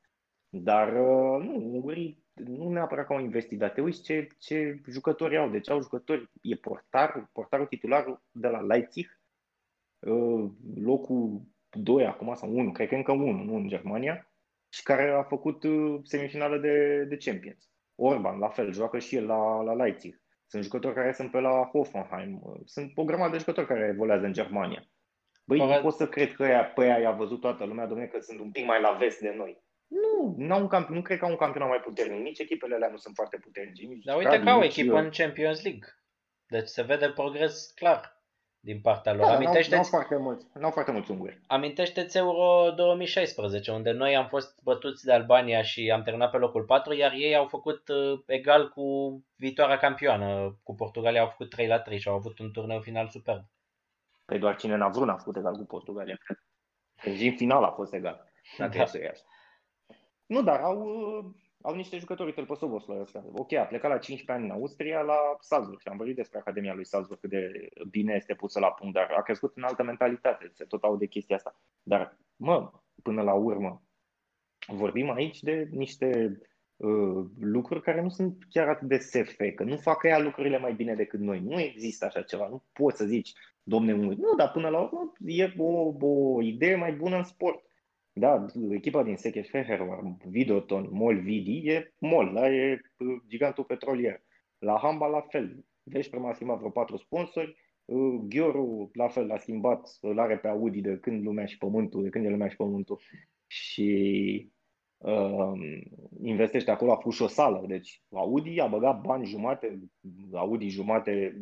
Dar uh, nu, ungurii nu neapărat că au investit, dar te uiți ce, ce jucători au. Deci au jucători, e portar, portarul titular de la Leipzig, uh, locul 2 acum sau 1, cred că încă 1, nu în Germania, și care a făcut uh, semifinală de, de Champions. Orban, la fel, joacă și el la, la Leipzig. Sunt jucători care sunt pe la Hoffenheim. Uh, sunt o grămadă de jucători care evoluează în Germania. Băi, nu pot să cred că ea, pe aia a văzut toată lumea, domnule, că sunt un pic mai la vest de noi. Nu, n-au un camp- nu cred că au un campionat mai puternic. Nici echipele alea nu sunt foarte puternice. Dar uite că au o echipă în Champions League. Deci se vede progres clar din partea lor. Da, Amintește-ți... n-au, foarte mulți, n-au foarte mulți unguri. Amintește-ți Euro 2016, unde noi am fost bătuți de Albania și am terminat pe locul 4, iar ei au făcut uh, egal cu viitoarea campioană, cu Portugalia au făcut 3 la 3 și au avut un turneu final superb. Păi doar cine n-a vrut n-a făcut egal cu Portugalia, cred. Deci în final a fost egal, dacă da. e să Nu, dar au, uh, au niște jucători, uite-l pe Sobosla ăsta. Ok, a plecat la 15 ani în Austria, la Salzburg. Și am vorbit despre Academia lui Salzburg, cât de bine este pusă la punct, dar a crescut în altă mentalitate. Se tot aude chestia asta. Dar, mă, până la urmă, vorbim aici de niște uh, lucruri care nu sunt chiar atât de SF, că nu fac ea lucrurile mai bine decât noi. Nu există așa ceva. Nu poți să zici, domne, nu, dar până la urmă e o, o idee mai bună în sport da, echipa din Secheș Fehervar, Videoton, Mol Vidi, e Mol, da, e uh, gigantul petrolier. La handball la fel. Veszprem a schimbat vreo patru sponsori, uh, Ghioru la fel l-a schimbat, îl are pe Audi de când lumea și pământul, de când e lumea și pământul și uh, investește acolo, a pus și o sală. Deci Audi a băgat bani jumate, Audi jumate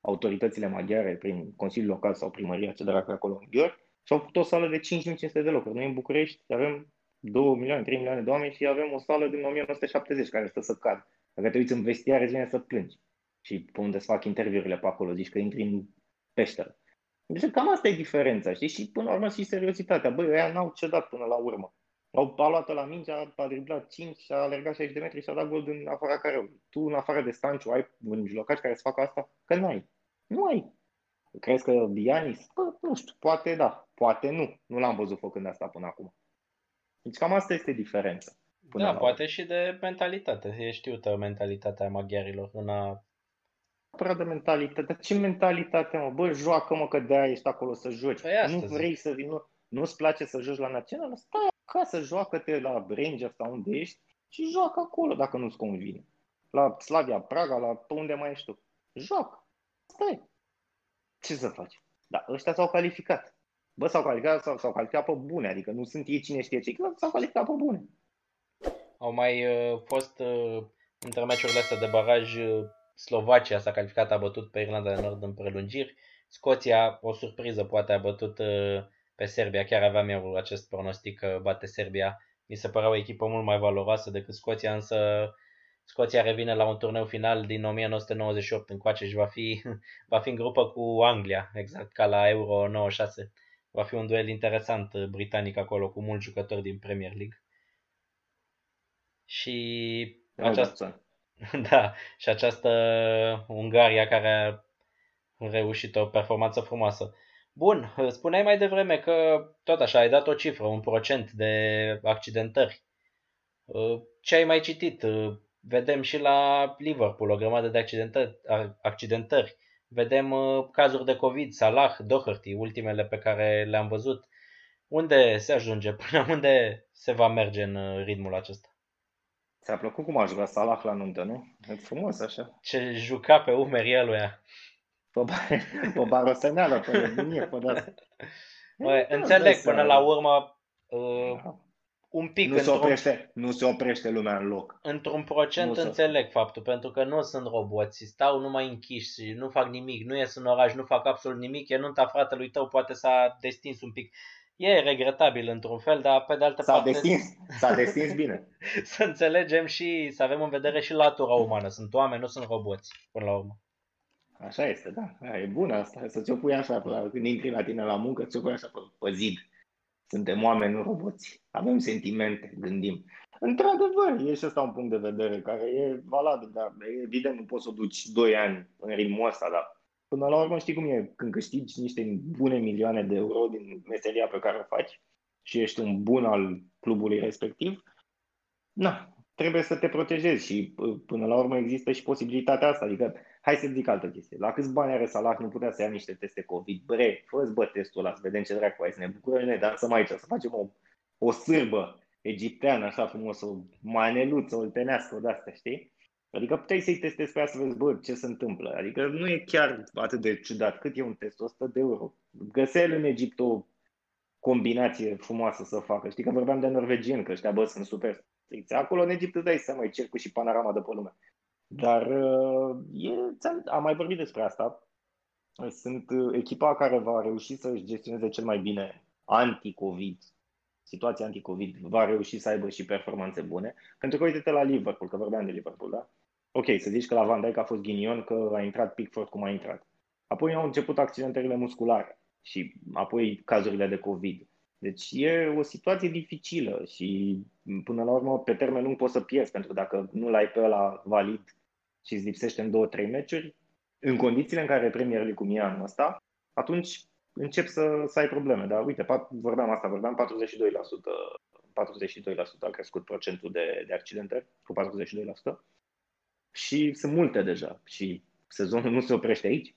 autoritățile maghiare prin Consiliul Local sau primăria, ce dracu acolo în Ghior, și au făcut o sală de 5500 de locuri. Noi în București avem 2 milioane, 3 milioane de oameni și avem o sală din 1970 care stă să cad. Dacă te uiți în vestiare, îți vine să plângi. Și pe unde se fac interviurile pe acolo, zici că intri în peșteră. Deci cam asta e diferența, știi? Și până la urmă și seriozitatea. Băi, ăia n-au cedat până la urmă. Au a luat la mingea, a driblat 5 și a alergat 60 de metri și a dat gol din afara careului. Tu, în afară de Stanciu, ai un mijlocaș care să facă asta? Că n-ai. Nu ai. Crezi că Bianis? Bă, nu știu, poate da, poate nu. Nu l-am văzut făcând asta până acum. Deci cam asta este diferența. Până da, poate urmă. și de mentalitate. E știută mentalitatea maghiarilor în a de mentalitate. Dar ce mentalitate, mă? Bă, joacă, mă, că de-aia ești acolo să joci. Păi nu vrei să vii, nu, nu-ți place să joci la național? Stai acasă, joacă-te la Rangers sau unde ești și joacă acolo dacă nu-ți convine. La Slavia Praga, la pe unde mai ești tu. Joacă. Stai. Ce să faci? Da, ăștia s-au calificat. Bă, s-au calificat, s-au, s-au calificat pe bune, adică nu sunt ei cine știe ce, s-au calificat pe bune. Au mai uh, fost uh, între meciurile astea de baraj uh, Slovacia s-a calificat, a bătut pe Irlanda de Nord în prelungiri. Scoția, o surpriză, poate a bătut uh, pe Serbia. Chiar aveam eu acest pronostic că bate Serbia. Mi se părea o echipă mult mai valoroasă decât Scoția, însă Scoția revine la un turneu final din 1998 încoace și va fi, va fi în grupă cu Anglia, exact ca la Euro 96. Va fi un duel interesant uh, britanic acolo cu mulți jucători din Premier League. Și această, Da, și această Ungaria care a reușit o performanță frumoasă. Bun, spuneai mai devreme că tot așa ai dat o cifră, un procent de accidentări. Ce ai mai citit? Vedem și la Liverpool o grămadă de accidentări. accidentări. Vedem cazuri de COVID, Salah, Doherty, ultimele pe care le-am văzut. Unde se ajunge? Până unde se va merge în ritmul acesta? Ți-a plăcut cum a jucat Salah la nuntă, nu? E frumos așa. Ce juca pe umeri el ea. Pe, pe baroseneală, pe linie, pe de Bă, înțeleg până la urmă uh, da. Un pic nu se, oprește, nu se oprește lumea în loc. Într-un procent nu înțeleg se... faptul, pentru că nu sunt roboți, stau numai închiși și nu fac nimic, nu ies în oraș, nu fac absolut nimic, e nunta fratelui tău, poate s-a destins un pic e regretabil într-un fel, dar pe de altă s-a parte... Destins, s-a destins bine. să înțelegem și să avem în vedere și latura umană. Sunt oameni, nu sunt roboți, până la urmă. Așa este, da. E bună asta, să ți-o pui așa, când intri la tine la muncă, ți-o pui așa pe, pe zid. Suntem oameni, nu roboți. Avem sentimente, gândim. Într-adevăr, e și ăsta un punct de vedere care e valabil, dar evident nu poți să o duci 2 ani în ritmul ăsta, dar Până la urmă știi cum e, când câștigi niște bune milioane de euro din meseria pe care o faci și ești un bun al clubului respectiv, na, trebuie să te protejezi și până la urmă există și posibilitatea asta. Adică, hai să zic altă chestie. La câți bani are Salah nu putea să ia niște teste COVID? Bre, fă bă testul ăla, să vedem ce dracu ai, să ne bucurăm noi, dar să mai aici, să facem o, o sârbă egipteană așa frumos, o maneluță, o tenească, o de-astea, știi? Adică puteai să-i testezi pe să vezi, bă, ce se întâmplă. Adică nu e chiar atât de ciudat. Cât e un test? 100 de euro. Găseai în Egipt o combinație frumoasă să facă. Știi că vorbeam de norvegieni, că ăștia, bă, sunt super stricți. Acolo în Egipt îți dai seama, e cercul și panorama de pe lume. Dar uh, e, am mai vorbit despre asta. Sunt uh, echipa care va reuși să-și gestioneze cel mai bine anti-COVID, situația anti-COVID, va reuși să aibă și performanțe bune. Pentru că uite-te la Liverpool, că vorbeam de Liverpool, da? ok, să zici că la Van Dijk a fost ghinion că a intrat Pickford cum a intrat. Apoi au început accidentările musculare și apoi cazurile de COVID. Deci e o situație dificilă și până la urmă pe termen nu poți să pierzi, pentru că dacă nu l-ai pe ăla valid și îți lipsește în două, trei meciuri, în condițiile în care Premier League cum e anul ăsta, atunci încep să, să ai probleme. Dar uite, vorbeam asta, vorbeam 42%, 42% a crescut procentul de, de accidente, cu 42% și sunt multe deja. Și sezonul nu se oprește aici.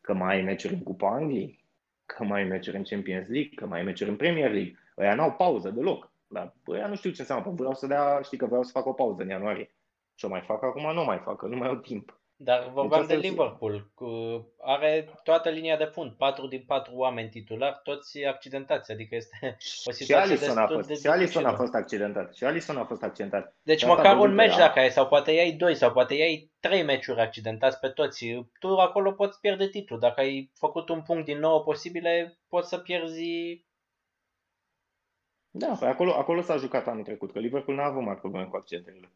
Că mai ai meciuri în Cupa Angliei, că mai ai meciuri în Champions League, că mai ai meciuri în Premier League. Ăia n-au pauză deloc. Dar ăia nu știu ce înseamnă. Vreau să dea, știi că vreau să fac o pauză în ianuarie. Și o mai fac acum, nu mai fac, că nu mai au timp. Dar vorbeam deci de Liverpool. Cu, are toată linia de fund, patru din patru oameni titulari, toți accidentați, adică este o situație și Alisson a fost, de Și Alisson a fost accidentat. Și Alisson a fost accidentat. Deci și măcar un meci dacă ai, sau poate iai doi, sau poate iai trei meciuri accidentați pe toți. Tu acolo poți pierde titlul. Dacă ai făcut un punct din nou posibile, poți să pierzi da, păi acolo, acolo s-a jucat anul trecut, că Liverpool n-a avut mari probleme cu accentele.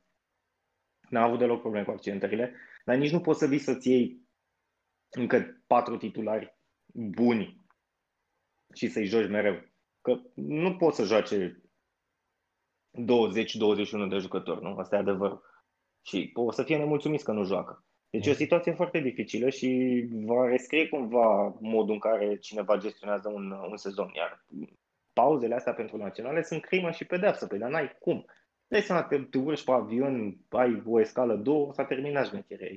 N-a avut deloc probleme cu accentele, dar nici nu poți să vii să-ți iei încă patru titulari buni și să-i joci mereu. Că nu poți să joace 20-21 de jucători, nu? Asta e adevăr. Și o să fie nemulțumiți că nu joacă. Deci e o mm. situație foarte dificilă și va rescrie cumva modul în care cineva gestionează un, un sezon. Iar pauzele astea pentru naționale sunt crimă și pedeapsă. Păi, dar n-ai cum. Dai seama, te, te urci pe avion, ai o escală, două, s-a terminat șmecherea.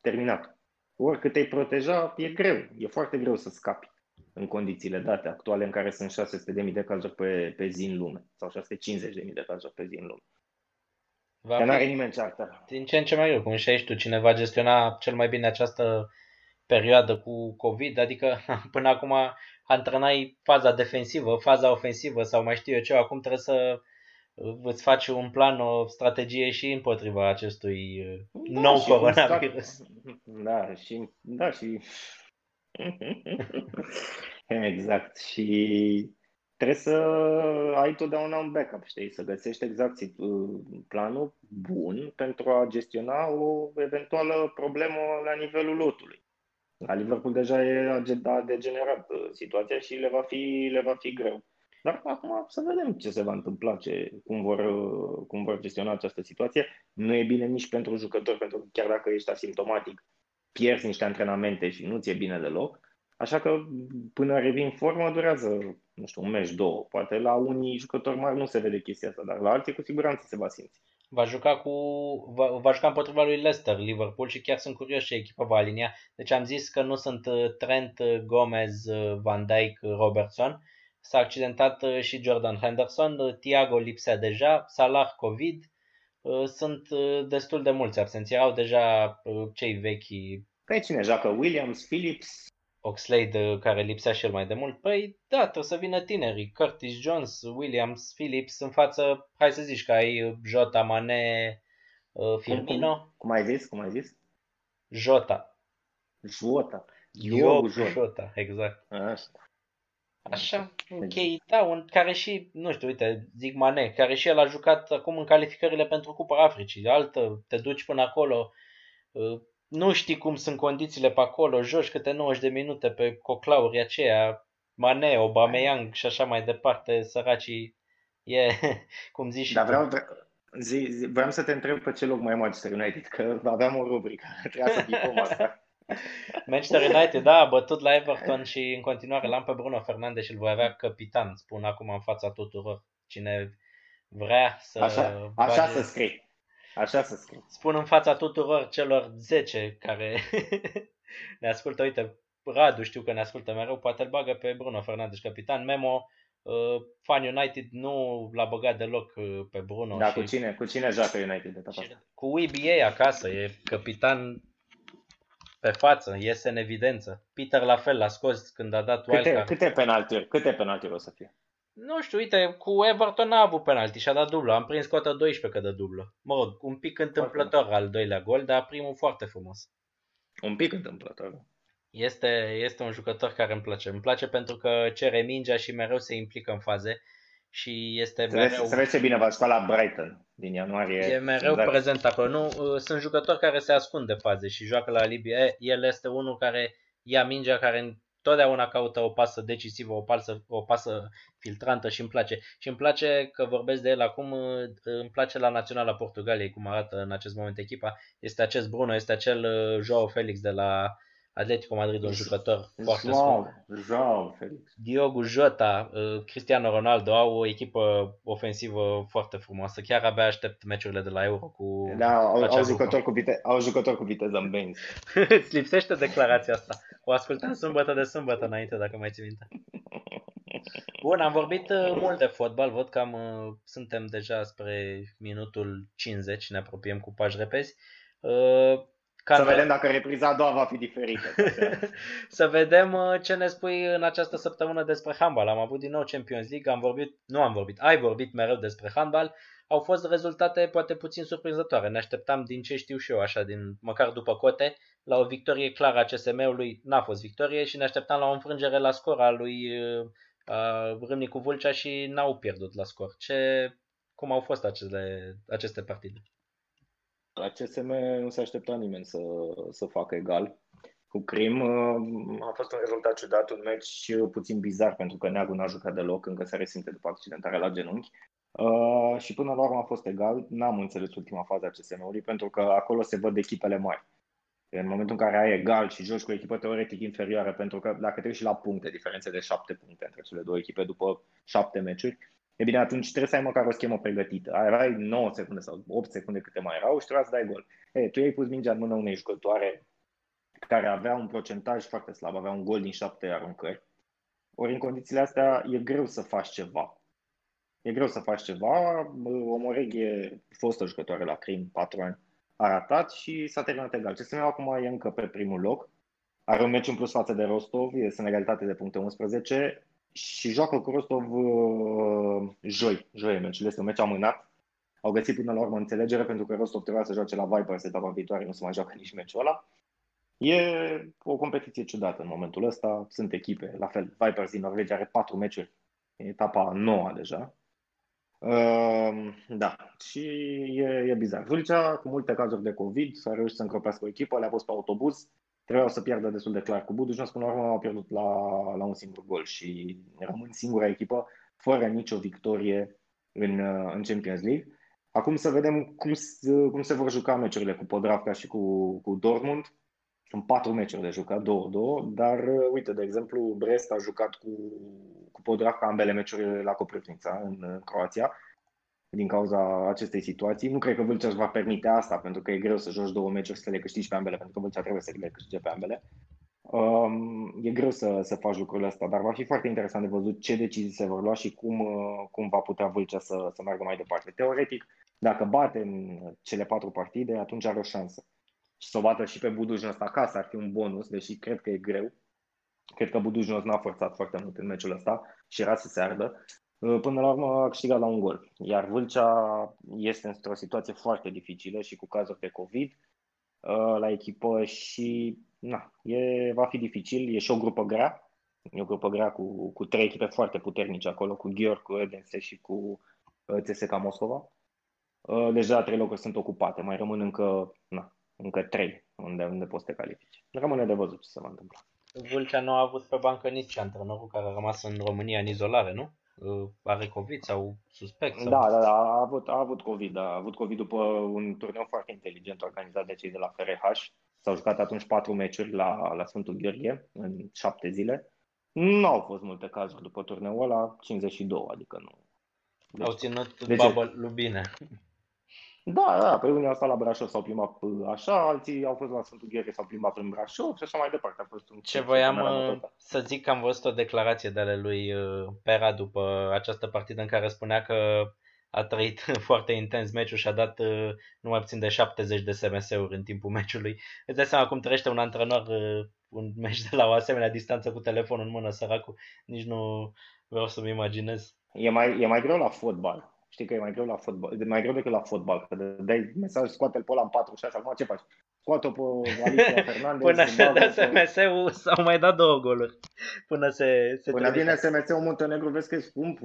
Terminat. Oricât te-ai proteja, e greu. E foarte greu să scapi în condițiile date actuale în care sunt 600.000 de cazuri pe, pe zi în lume sau 650.000 de cazuri pe zi în lume. Va Că n-are nimeni ceartă. Din ce în ce mai greu, cum și tu, cine va gestiona cel mai bine această perioadă cu COVID, adică până acum antrenai faza defensivă, faza ofensivă sau mai știu eu ce, acum trebuie să îți faci un plan, o strategie și împotriva acestui da, nou coronavirus. Da, și da, și exact. Și trebuie să ai totdeauna un backup, știi? Să găsești exact planul bun pentru a gestiona o eventuală problemă la nivelul lotului. La Liverpool deja e a degenerat uh, situația și le va fi, le va fi greu. Dar acum să vedem ce se va întâmpla, ce, cum, vor, uh, cum vor gestiona această situație. Nu e bine nici pentru jucători, pentru că chiar dacă ești asimptomatic, pierzi niște antrenamente și nu ți-e bine deloc. Așa că până revin formă durează, nu știu, un meci, două. Poate la unii jucători mari nu se vede chestia asta, dar la alții cu siguranță se va simți va juca, cu, va, va juca împotriva lui Leicester, Liverpool și chiar sunt curios ce echipă va alinia. Deci am zis că nu sunt uh, Trent, uh, Gomez, uh, Van Dijk, Robertson. S-a accidentat și Jordan Henderson, Thiago lipsea deja, Salah COVID. Sunt destul de mulți absenți. Erau deja cei vechi. Pe cine joacă? Williams, Phillips, Oxlade care lipsea cel mai de mult, păi da, trebuie să vină tinerii, Curtis Jones, Williams, Phillips în față, hai să zici că ai Jota, Mane, uh, Firmino. Cum, cum ai zis? Cum ai zis? Jota. Jota. Diogo Jota. Jota, exact. Așa. Așa, ok, da, un, care și, nu știu, uite, zic Mane, care și el a jucat acum în calificările pentru Cupa Africii, altă, te duci până acolo, uh, nu știi cum sunt condițiile pe acolo, joci câte 90 de minute pe coclauri aceea, Mane, Aubameyang și așa mai departe, săracii, e, cum zici și Dar vreau, zi, zi, vreau să te întreb pe ce loc mai Manchester United, că aveam o rubrică, trebuia să ghicăm asta. Manchester United, da, a bătut la Everton și în continuare l-am pe Bruno Fernandes și îl voi avea capitan, spun acum în fața tuturor. Cine vrea să... Așa, așa să scrii. Așa să scrie. Spun în fața tuturor celor 10 care ne ascultă, uite, Radu știu că ne ascultă mereu, poate îl bagă pe Bruno Fernandes, capitan. Memo, uh, fan United nu l-a băgat deloc uh, pe Bruno. Da, și... cu cine, cu cine joacă United de data Cu UBA acasă, e capitan pe față, iese în evidență. Peter la fel l-a scos când a dat câte, Câte penaltiuri, câte penaltiuri o să fie? Nu știu, uite, cu Everton n-a avut penalti și a dat dublă. Am prins cota 12 că dă dublă. Mă rog, un pic întâmplător al doilea gol, dar primul foarte frumos. Un pic întâmplător. Este, este un jucător care îmi place. Îmi place pentru că cere mingea și mereu se implică în faze și este se mereu... Se vede bine, va la Brighton din ianuarie. E mereu exact. prezent acolo. Nu, uh, sunt jucători care se ascund de faze și joacă la Libia. El este unul care ia mingea, care totdeauna caută o pasă decisivă, o pasă, o pasă filtrantă și îmi place. Și îmi place că vorbesc de el acum, îmi place la Naționala Portugaliei, cum arată în acest moment echipa. Este acest Bruno, este acel uh, Joao Felix de la Atletico Madrid, un jucător foarte scump. Joao Felix. Diogo Jota, uh, Cristiano Ronaldo au o echipă ofensivă foarte frumoasă. Chiar abia aștept meciurile de la Euro cu Da, au, au jucători, cu vite, au jucători cu viteză în bench. Îți lipsește declarația asta. O ascultam sâmbătă de sâmbătă înainte, dacă mai ții minte. Bun, am vorbit uh, mult de fotbal, văd că am, uh, suntem deja spre minutul 50, ne apropiem cu pași repezi. Ca să vedem dacă repriza a doua va fi diferită. să vedem uh, ce ne spui în această săptămână despre handbal. Am avut din nou Champions League, am vorbit, nu am vorbit, ai vorbit mereu despre handbal. Au fost rezultate poate puțin surprinzătoare. Ne așteptam din ce știu și eu, așa, din măcar după cote, la o victorie clară a CSM-ului. N-a fost victorie și ne așteptam la o înfrângere la scor a lui uh, Râmnicu Vulcea și n-au pierdut la scor. Ce, cum au fost acele, aceste partide? La CSM nu se aștepta nimeni să, să facă egal. Cu Crim uh, a fost un rezultat ciudat, un meci puțin bizar pentru că Neagu n-a jucat deloc, încă se resimte după accidentarea la genunchi. Uh, și până la urmă a fost egal. N-am înțeles ultima fază a CSM-ului pentru că acolo se văd echipele mari. În momentul în care ai egal și joci cu o echipă teoretic inferioară, pentru că dacă treci și la puncte, diferențe de șapte puncte între cele două echipe după șapte meciuri, E bine, atunci trebuie să ai măcar o schemă pregătită. Ai 9 secunde sau 8 secunde câte mai erau și trebuia să dai gol. E, tu ai pus mingea în mână unei jucătoare care avea un procentaj foarte slab, avea un gol din 7 aruncări. Ori în condițiile astea e greu să faci ceva. E greu să faci ceva. Omoreghe, fostă jucătoare la Crim, 4 ani, a ratat și s-a terminat egal. Ce acum e încă pe primul loc. Are un meci în plus față de Rostov, este în egalitate de puncte 11 și joacă cu Rostov uh, joi, joi meciul, este un meci amânat. Au găsit până la urmă înțelegere pentru că Rostov trebuia să joace la Vipers etapa viitoare, nu se mai joacă nici meciul ăla. E o competiție ciudată în momentul ăsta, sunt echipe, la fel, Vipers din Norvegia are patru meciuri, e etapa noua deja. Uh, da, și e, e bizar. Vâlcea, cu multe cazuri de COVID, s-a reușit să încropească o echipă, le-a pus pe autobuz, trebuiau să pierdă destul de clar cu Buduș, până la urmă au pierdut la, la un singur gol și rămân singura echipă fără nicio victorie în, în Champions League. Acum să vedem cum, cum se vor juca meciurile cu Podravka și cu, cu Dortmund. Sunt patru meciuri de jucat, două, două, dar uite, de exemplu, Brest a jucat cu, cu Podravka ambele meciuri la Coprivnica în, în Croația din cauza acestei situații. Nu cred că Vâlcea își va permite asta, pentru că e greu să joci două meciuri să le câștigi pe ambele, pentru că Vâlcea trebuie să le câștige pe ambele. Um, e greu să, să faci lucrurile astea, dar va fi foarte interesant de văzut ce decizii se vor lua și cum, uh, cum va putea Vâlcea să, să meargă mai departe. Teoretic, dacă bate în cele patru partide, atunci are o șansă. Și să o bată și pe Budujnos acasă ar fi un bonus, deși cred că e greu. Cred că Budujnos n-a forțat foarte mult în meciul ăsta și era să se ardă. Uh, până la urmă a câștigat la un gol. Iar Vâlcea este într-o situație foarte dificilă și cu cazuri de COVID uh, la echipă și na, e, va fi dificil. E și o grupă grea. E o grupă grea cu, cu trei echipe foarte puternice acolo, cu Gheorg, cu Edense și cu uh, CSKA Moscova. Deja trei locuri sunt ocupate, mai rămân încă, na, încă trei unde, unde poți să te califici. Rămâne de văzut ce se va întâmpla. Vâlcea nu a avut pe bancă nici antrenorul care a rămas în România în izolare, nu? Uh, are COVID sau suspect? Sau... Da, da, da, a avut, a avut COVID, a avut COVID după un turneu foarte inteligent organizat de cei de la FRH. S-au jucat atunci patru meciuri la, la Sfântul Gheorghe în șapte zile. Nu au fost multe cazuri după turneul ăla, 52, adică nu. Deci, au ținut deci, babă Lubine. Da, da, pe unii au stat la Brașov, s-au plimbat așa, alții au fost la Sfântul Gheorghe, s-au plimbat în Brașov și așa mai departe. A fost un Ce voiam uh, să zic că am văzut o declarație de ale lui uh, Pera după această partidă în care spunea că a trăit foarte intens meciul și a dat uh, numai puțin de 70 de SMS-uri în timpul meciului. Îți dai seama cum trăiește un antrenor un meci de la o asemenea distanță cu telefonul în mână, săracul. Nici nu vreau să-mi imaginez. E mai, e mai greu la fotbal Știi că e mai greu la fotbal, e mai greu decât la fotbal, că dai mesaj, scoate-l pe ăla în 4-6, acum ce faci? Scoate-o pe Alicia Fernandez. Până se dă SMS-ul s-au mai dat două goluri. Până se, se Până vine SMS-ul în Muntenegru, vezi că e scump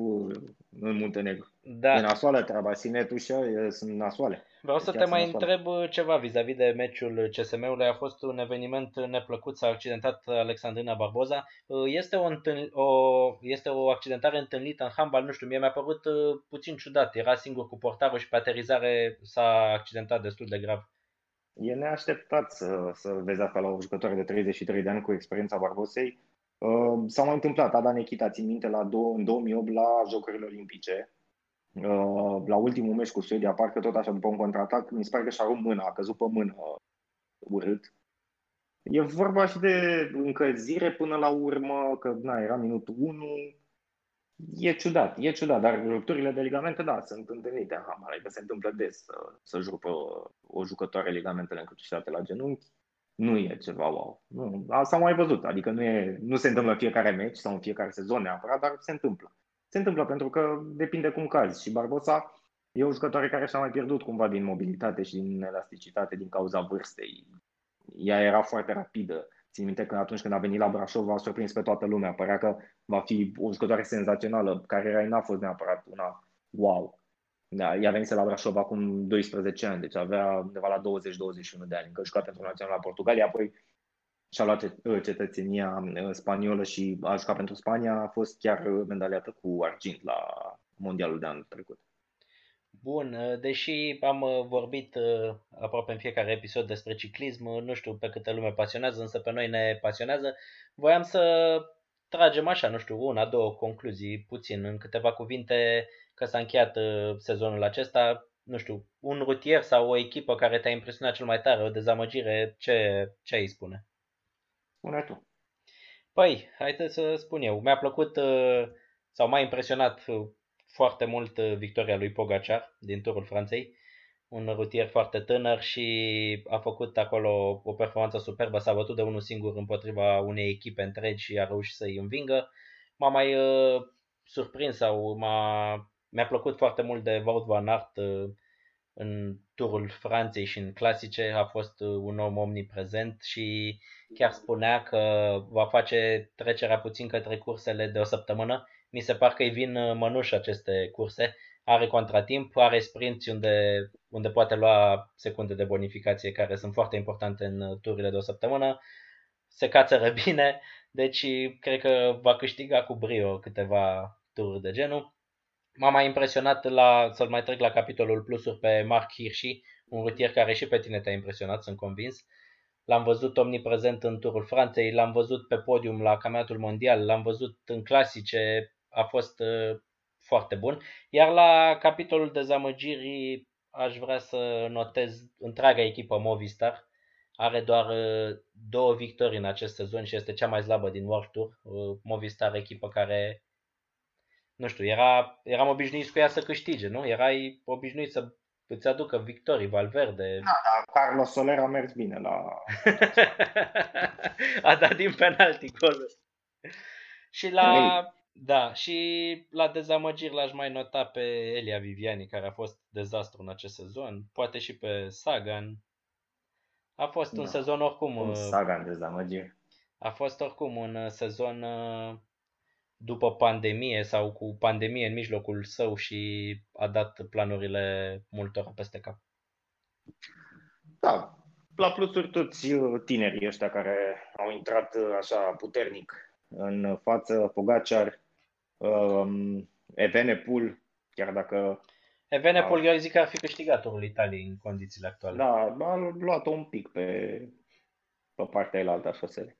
în Muntenegru. Da. E nasoală treaba, Sinetul și sunt nasoale. Vreau să te mai nasoale. întreb ceva vis-a-vis de meciul CSM-ului. A fost un eveniment neplăcut, s-a accidentat Alexandrina Barboza. Este o, întâln... o... este o accidentare întâlnită în handbal, nu știu, mie mi-a părut uh, puțin ciudat. Era singur cu portarul și pe aterizare s-a accidentat destul de grav. E neașteptat să, să vezi asta la o jucătoare de 33 de ani cu experiența Barbosei. Uh, s-a mai întâmplat, Ada Nechita, țin minte, la do- în 2008 la Jocurile Olimpice, uh, la ultimul meci cu Suedia, parcă tot așa după un contraatac, mi se pare că și-a rupt mâna, a căzut pe mână urât. E vorba și de încălzire până la urmă, că na, era minutul 1 E ciudat, e ciudat, dar rupturile de ligamente, da, sunt întâlnite în handbal, adică se întâmplă des să, să rupă o jucătoare ligamentele încrucișate la genunchi. Nu e ceva wow. Nu, s-a mai văzut, adică nu, e, nu se întâmplă în fiecare meci sau în fiecare sezon neapărat, dar se întâmplă. Se întâmplă pentru că depinde cum cazi și Barbosa e o jucătoare care și-a mai pierdut cumva din mobilitate și din elasticitate din cauza vârstei. Ea era foarte rapidă, Țin minte că atunci când a venit la Brașov a surprins pe toată lumea. Părea că va fi o jucătoare senzațională. Cariera ei n-a fost neapărat una wow. Da, ea venise la Brașov acum 12 ani, deci avea undeva la 20-21 de ani. Încă jucat pentru național la Portugalia, apoi și-a luat cetățenia uh, spaniolă și a jucat pentru Spania. A fost chiar medaliată cu argint la mondialul de anul trecut. Bun, uh, deși am uh, vorbit uh, aproape în fiecare episod despre ciclism, nu știu pe câtă lume pasionează, însă pe noi ne pasionează, voiam să tragem așa, nu știu, una, două concluzii, puțin, în câteva cuvinte, că s-a încheiat sezonul acesta, nu știu, un rutier sau o echipă care te-a impresionat cel mai tare, o dezamăgire, ce, ce ai spune? Spune tu. Păi, haideți să spun eu. Mi-a plăcut sau m-a impresionat foarte mult uh, victoria lui Pogacar din Turul Franței, un rutier foarte tânăr și a făcut acolo o performanță superbă, s-a bătut de unul singur împotriva unei echipe întregi și a reușit să-i învingă. M-a mai uh, surprins sau m-a, mi-a plăcut foarte mult de Wout van Aert uh, în turul Franței și în clasice, a fost uh, un om omniprezent și chiar spunea că va face trecerea puțin către cursele de o săptămână mi se par că îi vin uh, mănuși aceste curse. Are contratimp, are sprinți unde, unde poate lua secunde de bonificație care sunt foarte importante în uh, turile de o săptămână. Se cațără bine, deci cred că va câștiga cu brio câteva tururi de genul. M-a mai impresionat la, să-l mai trec la capitolul plusuri pe Mark Hirschi, un rutier care și pe tine te-a impresionat, sunt convins. L-am văzut omniprezent în turul Franței, l-am văzut pe podium la campionatul mondial, l-am văzut în clasice, a fost uh, foarte bun. Iar la capitolul dezamăgirii aș vrea să notez întreaga echipă Movistar. Are doar uh, două victorii în acest sezon și este cea mai slabă din World Tour. Uh, Movistar, echipă care, nu știu, era, eram obișnuit cu ea să câștige, nu? Erai obișnuit să îți aducă victorii, Valverde. Da, da, Carlos Soler a mers bine la... a dat din penalti golul. Și la, da, și la dezamăgiri l-aș mai nota pe Elia Viviani, care a fost dezastru în acest sezon, poate și pe Sagan. A fost da. un sezon oricum... Un uh, Sagan dezamăgiri. A fost oricum un uh, sezon uh, după pandemie sau cu pandemie în mijlocul său și a dat planurile multor peste cap. Da, la plusuri toți tinerii ăștia care au intrat așa puternic în față, Pogacar, um, Evenepoel, chiar dacă... Evenepoel, eu zic că ar fi câștigat turul Italiei în condițiile actuale. Da, a luat-o un pic pe, pe partea elaltă a șoselei.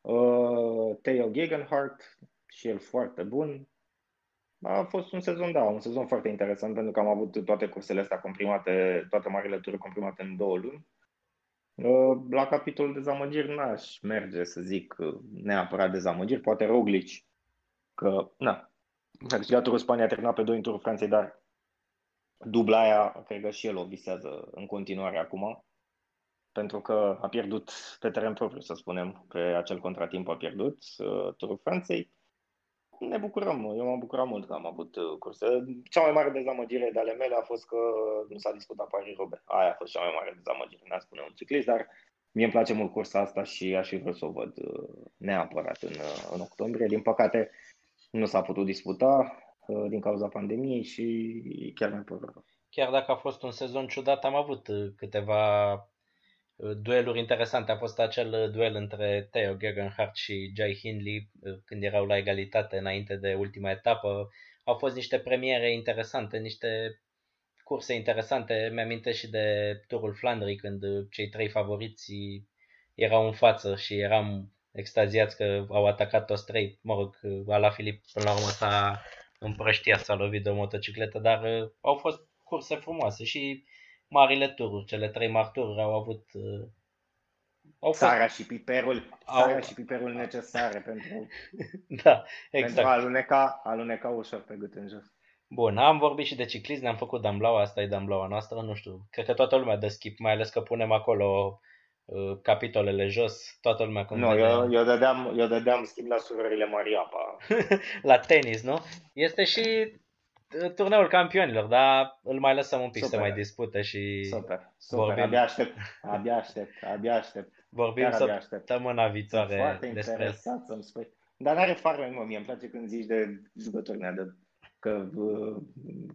Uh, Theo Gegenhardt, și el foarte bun. A fost un sezon, da, un sezon foarte interesant pentru că am avut toate cursele astea comprimate, toate marile turi comprimate în două luni. Uh, la capitolul dezamăgiri n-aș merge să zic neapărat dezamăgiri, poate Roglic, că, na, a câștigat turul Spania, a terminat pe doi în turul Franței, dar dubla aia, cred că și el o visează în continuare acum, pentru că a pierdut pe teren propriu, să spunem, pe acel contratimp a pierdut uh, turul Franței. Ne bucurăm, eu m-am bucurat mult că am avut uh, curse. Cea mai mare dezamăgire de ale mele a fost că nu s-a discutat Paris-Roubaix. Aia a fost cea mai mare dezamăgire, n-a spune un ciclist, dar Mie îmi place mult cursa asta și aș fi vrut să o văd uh, neapărat în, în octombrie. Din păcate, nu s-a putut disputa uh, din cauza pandemiei și chiar mai pără. Chiar dacă a fost un sezon ciudat, am avut uh, câteva uh, dueluri interesante. A fost acel duel între Theo Gegenhardt și Jai Hindley când erau la egalitate înainte de ultima etapă. Au fost niște premiere interesante, niște curse interesante. Mi-amintesc și de Turul Flandrii când cei trei favoriți erau în față și eram extaziați că au atacat toți trei. Mă rog, Ala Filip până la urmă s-a împrăștiat, s-a lovit de o motocicletă, dar uh, au fost curse frumoase și marile tururi, cele trei mari tururi au avut uh, au sarea și piperul, au... sarea și piperul necesare pentru, da, exact. pentru a aluneca, aluneca ușor pe gât în jos. Bun, am vorbit și de ciclism, ne-am făcut damblaua, asta e damblaua noastră, nu știu, cred că toată lumea dă skip, mai ales că punem acolo uh, capitolele jos, toată lumea cum Nu, vede... eu, eu, dădeam, eu dădeam skip la surorile Mariapa. la tenis, nu? Este și uh, turneul campionilor, dar îl mai lăsăm un pic super. să mai dispute și super, super. Vorbim. abia aștept, abia aștept, abia aștept. Vorbim Chiar săptămâna viitoare foarte despre... interesat să-mi spui. Dar n-are foarte mult, mie îmi place când zici de jucători, de că,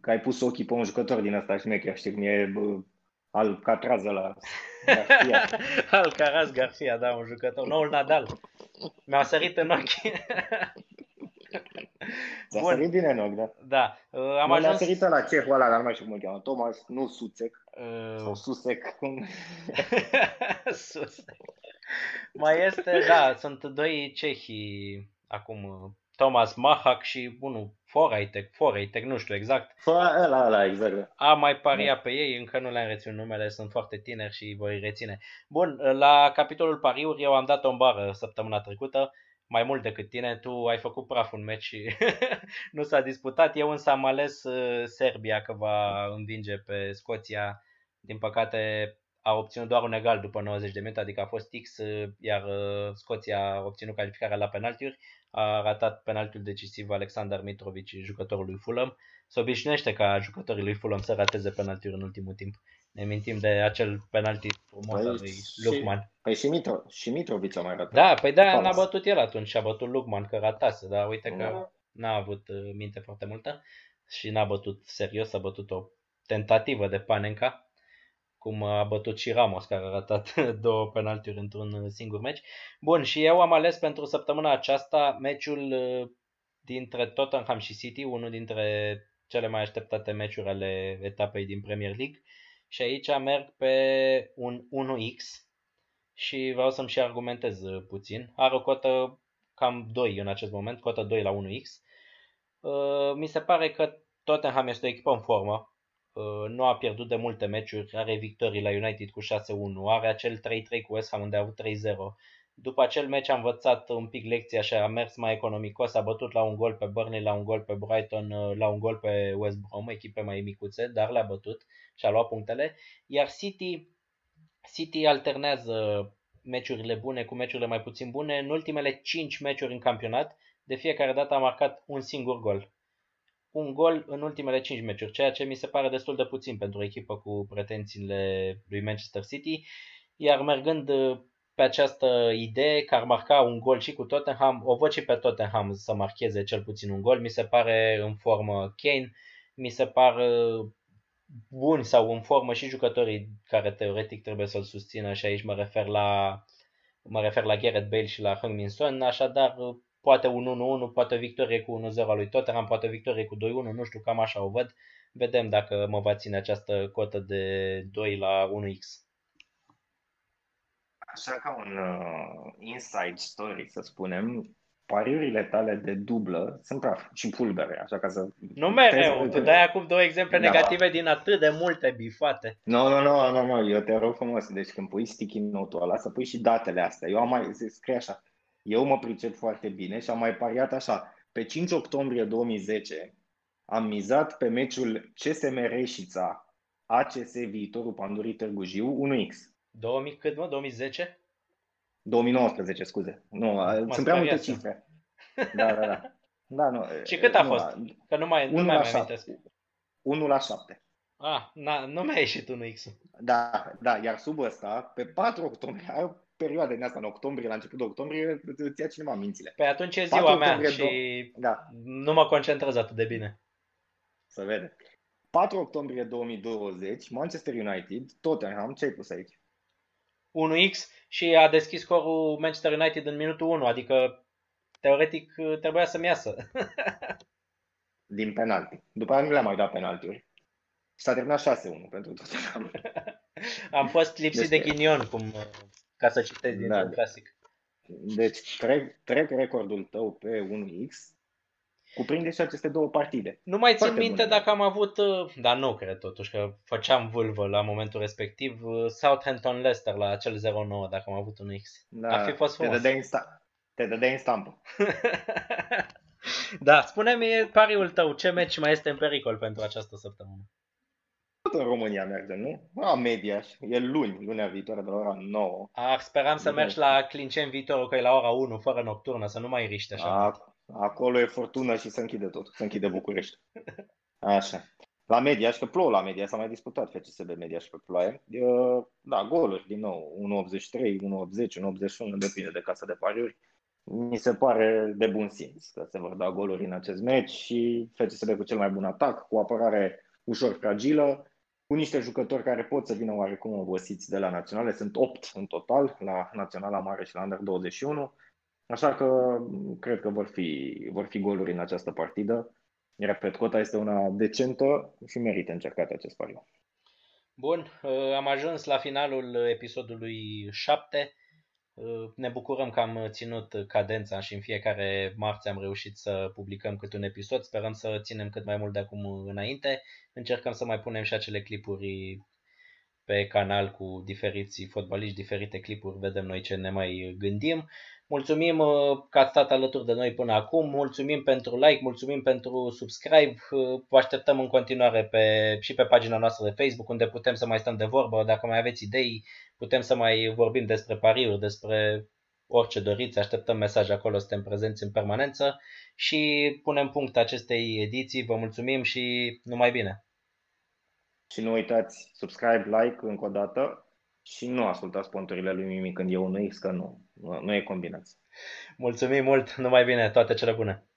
că ai pus ochii pe un jucător din ăsta șmecher, știi cum e al Catrază la Garcia. Alcaraz Garcia, da, un jucător, noul Nadal. Mi-a sărit în ochi. Ți-a Bun. sărit din în ochi, da? Da. Uh, am ajuns... a sărit la cehul ăla, dar nu mai știu cum îl cheamă. Thomas, nu Suțec. Uh... Sau Susec. Cum... Susec. Mai este, da, sunt doi cehi acum Thomas Mahak și unul Foraitek, Foraitek, nu știu exact. Ăla, ăla, exact. A mai paria da. pe ei, încă nu le-am reținut numele, sunt foarte tineri și voi reține. Bun, la capitolul pariuri eu am dat o bară săptămâna trecută, mai mult decât tine, tu ai făcut praf un meci și nu s-a disputat. Eu însă am ales uh, Serbia că va învinge pe Scoția. Din păcate a obținut doar un egal după 90 de minute, adică a fost X, uh, iar uh, Scoția a obținut calificarea la penaltiuri a ratat penaltiul decisiv Alexander Mitrovic, jucătorul lui Fulham. Se obișnuiește ca jucătorii lui Fulham să rateze penaltiuri în ultimul timp. Ne mintim de acel penalti frumos păi, al lui Lukman. Păi și, Mitro, și Mitrovic a mai ratat. Da, păi da, n-a bătut el atunci și a bătut Lukman că ratase, dar uite că da. n-a avut uh, minte foarte multă și n-a bătut serios, a bătut o tentativă de Panenka cum a bătut și Ramos, care a ratat două penaltiuri într-un singur meci. Bun, și eu am ales pentru săptămâna aceasta meciul uh, dintre Tottenham și City, unul dintre cele mai așteptate meciuri ale etapei din Premier League. Și aici merg pe un 1x și vreau să-mi și argumentez uh, puțin. Are o cotă cam 2 în acest moment, cotă 2 la 1x. Uh, mi se pare că Tottenham este o echipă în formă, Uh, nu a pierdut de multe meciuri, are victorii la United cu 6-1, are acel 3-3 cu West Ham unde a avut 3-0. După acel meci a învățat un pic lecția și a mers mai economicos, a bătut la un gol pe Burnley, la un gol pe Brighton, uh, la un gol pe West Brom, echipe mai micuțe, dar le-a bătut și a luat punctele. Iar City, City alternează meciurile bune cu meciurile mai puțin bune. În ultimele 5 meciuri în campionat, de fiecare dată a marcat un singur gol un gol în ultimele 5 meciuri, ceea ce mi se pare destul de puțin pentru o echipă cu pretențiile lui Manchester City. Iar mergând uh, pe această idee că ar marca un gol și cu Tottenham, o văd și pe Tottenham să marcheze cel puțin un gol. Mi se pare în formă Kane, mi se pare buni sau în formă și jucătorii care teoretic trebuie să-l susțină și aici mă refer la mă refer la Gareth Bale și la Heung-min Son, așadar poate un 1-1, poate o victorie cu 1-0 a lui Tottenham, poate o victorie cu 2-1, nu știu, cam așa o văd. Vedem dacă mă va ține această cotă de 2 la 1x. Așa ca un uh, inside story, să spunem, pariurile tale de dublă sunt praf și pulbere, așa ca să... Nu mereu, tu dai acum două exemple da. negative din atât de multe bifate. Nu, nu, nu, nu, nu, eu te rog frumos, deci când pui sticky note-ul ăla, să pui și datele astea. Eu am mai, scrie așa, eu mă pricep foarte bine și am mai pariat așa. Pe 5 octombrie 2010 am mizat pe meciul CSM Reșița ACS Viitorul Pandurii Târgu Jiu 1x. 2000 cât mă? 2010? 2019, scuze. Nu, mă sunt prea multe cifre. Da, da, da. da nu, și cât a nu, fost? Că nu mai, nu mai amintesc. 1 la 7. Ah, na, nu mi-a ieșit 1x. Da, da, iar sub ăsta, pe 4 octombrie, perioade din asta, în octombrie, la început de octombrie, îți ia cineva mințile. Pe atunci e ziua mea și da. nu mă concentrez atât de bine. Să vede. 4 octombrie 2020, Manchester United, Tottenham, ce ai pus aici? 1x și a deschis scorul Manchester United în minutul 1, adică teoretic trebuia să-mi iasă. Din penalti. După aia nu le-am mai dat penaltiuri. S-a terminat 6-1 pentru Tottenham. Am fost lipsit deci, de ghinion, cum ca să citesc din da, clasic. Deci trec, trec recordul tău pe 1x cuprinde și aceste două partide. Nu mai țin minte bune. dacă am avut, uh, dar nu cred totuși că făceam vâlvă la momentul respectiv, uh, Southampton Leicester la acel 0-9 dacă am avut un X. Da, Ar fi fost frumos. Te dădea în, sta- te dădea în stampă. da, spune-mi pariul tău, ce meci mai este în pericol pentru această săptămână? Tot în România merge, nu? La media, e luni, lunea viitoare de la ora 9. Ah, speram să mergi la Clincen viitorul, că e la ora 1, fără nocturnă, să nu mai riște așa. A, acolo e furtună și se închide tot, se închide București. Așa. La media și că plouă la media, s-a mai disputat FCSB media și pe ploaie. Da, goluri din nou, 1.83, 1.80, 1.81, depinde de casa de pariuri. Mi se pare de bun simț că se vor da goluri în acest meci și FCSB cu cel mai bun atac, cu apărare ușor fragilă, cu niște jucători care pot să vină oarecum obosiți de la naționale. Sunt 8 în total la Naționala Mare și la Under 21. Așa că cred că vor fi, vor fi goluri în această partidă. Repet, cota este una decentă și merită încercat acest pariu. Bun, am ajuns la finalul episodului 7. Ne bucurăm că am ținut cadența și în fiecare marți am reușit să publicăm câte un episod. Sperăm să ținem cât mai mult de acum înainte. Încercăm să mai punem și acele clipuri pe canal cu diferiți fotbaliști, diferite clipuri, vedem noi ce ne mai gândim. Mulțumim uh, că ați stat alături de noi până acum, mulțumim pentru like, mulțumim pentru subscribe, uh, vă așteptăm în continuare pe, și pe pagina noastră de Facebook unde putem să mai stăm de vorbă, dacă mai aveți idei, putem să mai vorbim despre pariuri, despre orice doriți, așteptăm mesaje acolo, suntem prezenți în permanență și punem punct acestei ediții, vă mulțumim și numai bine! Și nu uitați, subscribe, like încă o dată și nu ascultați ponturile lui Mimi când e unul X, că nu, nu e combinație. Mulțumim mult, numai bine, toate cele bune!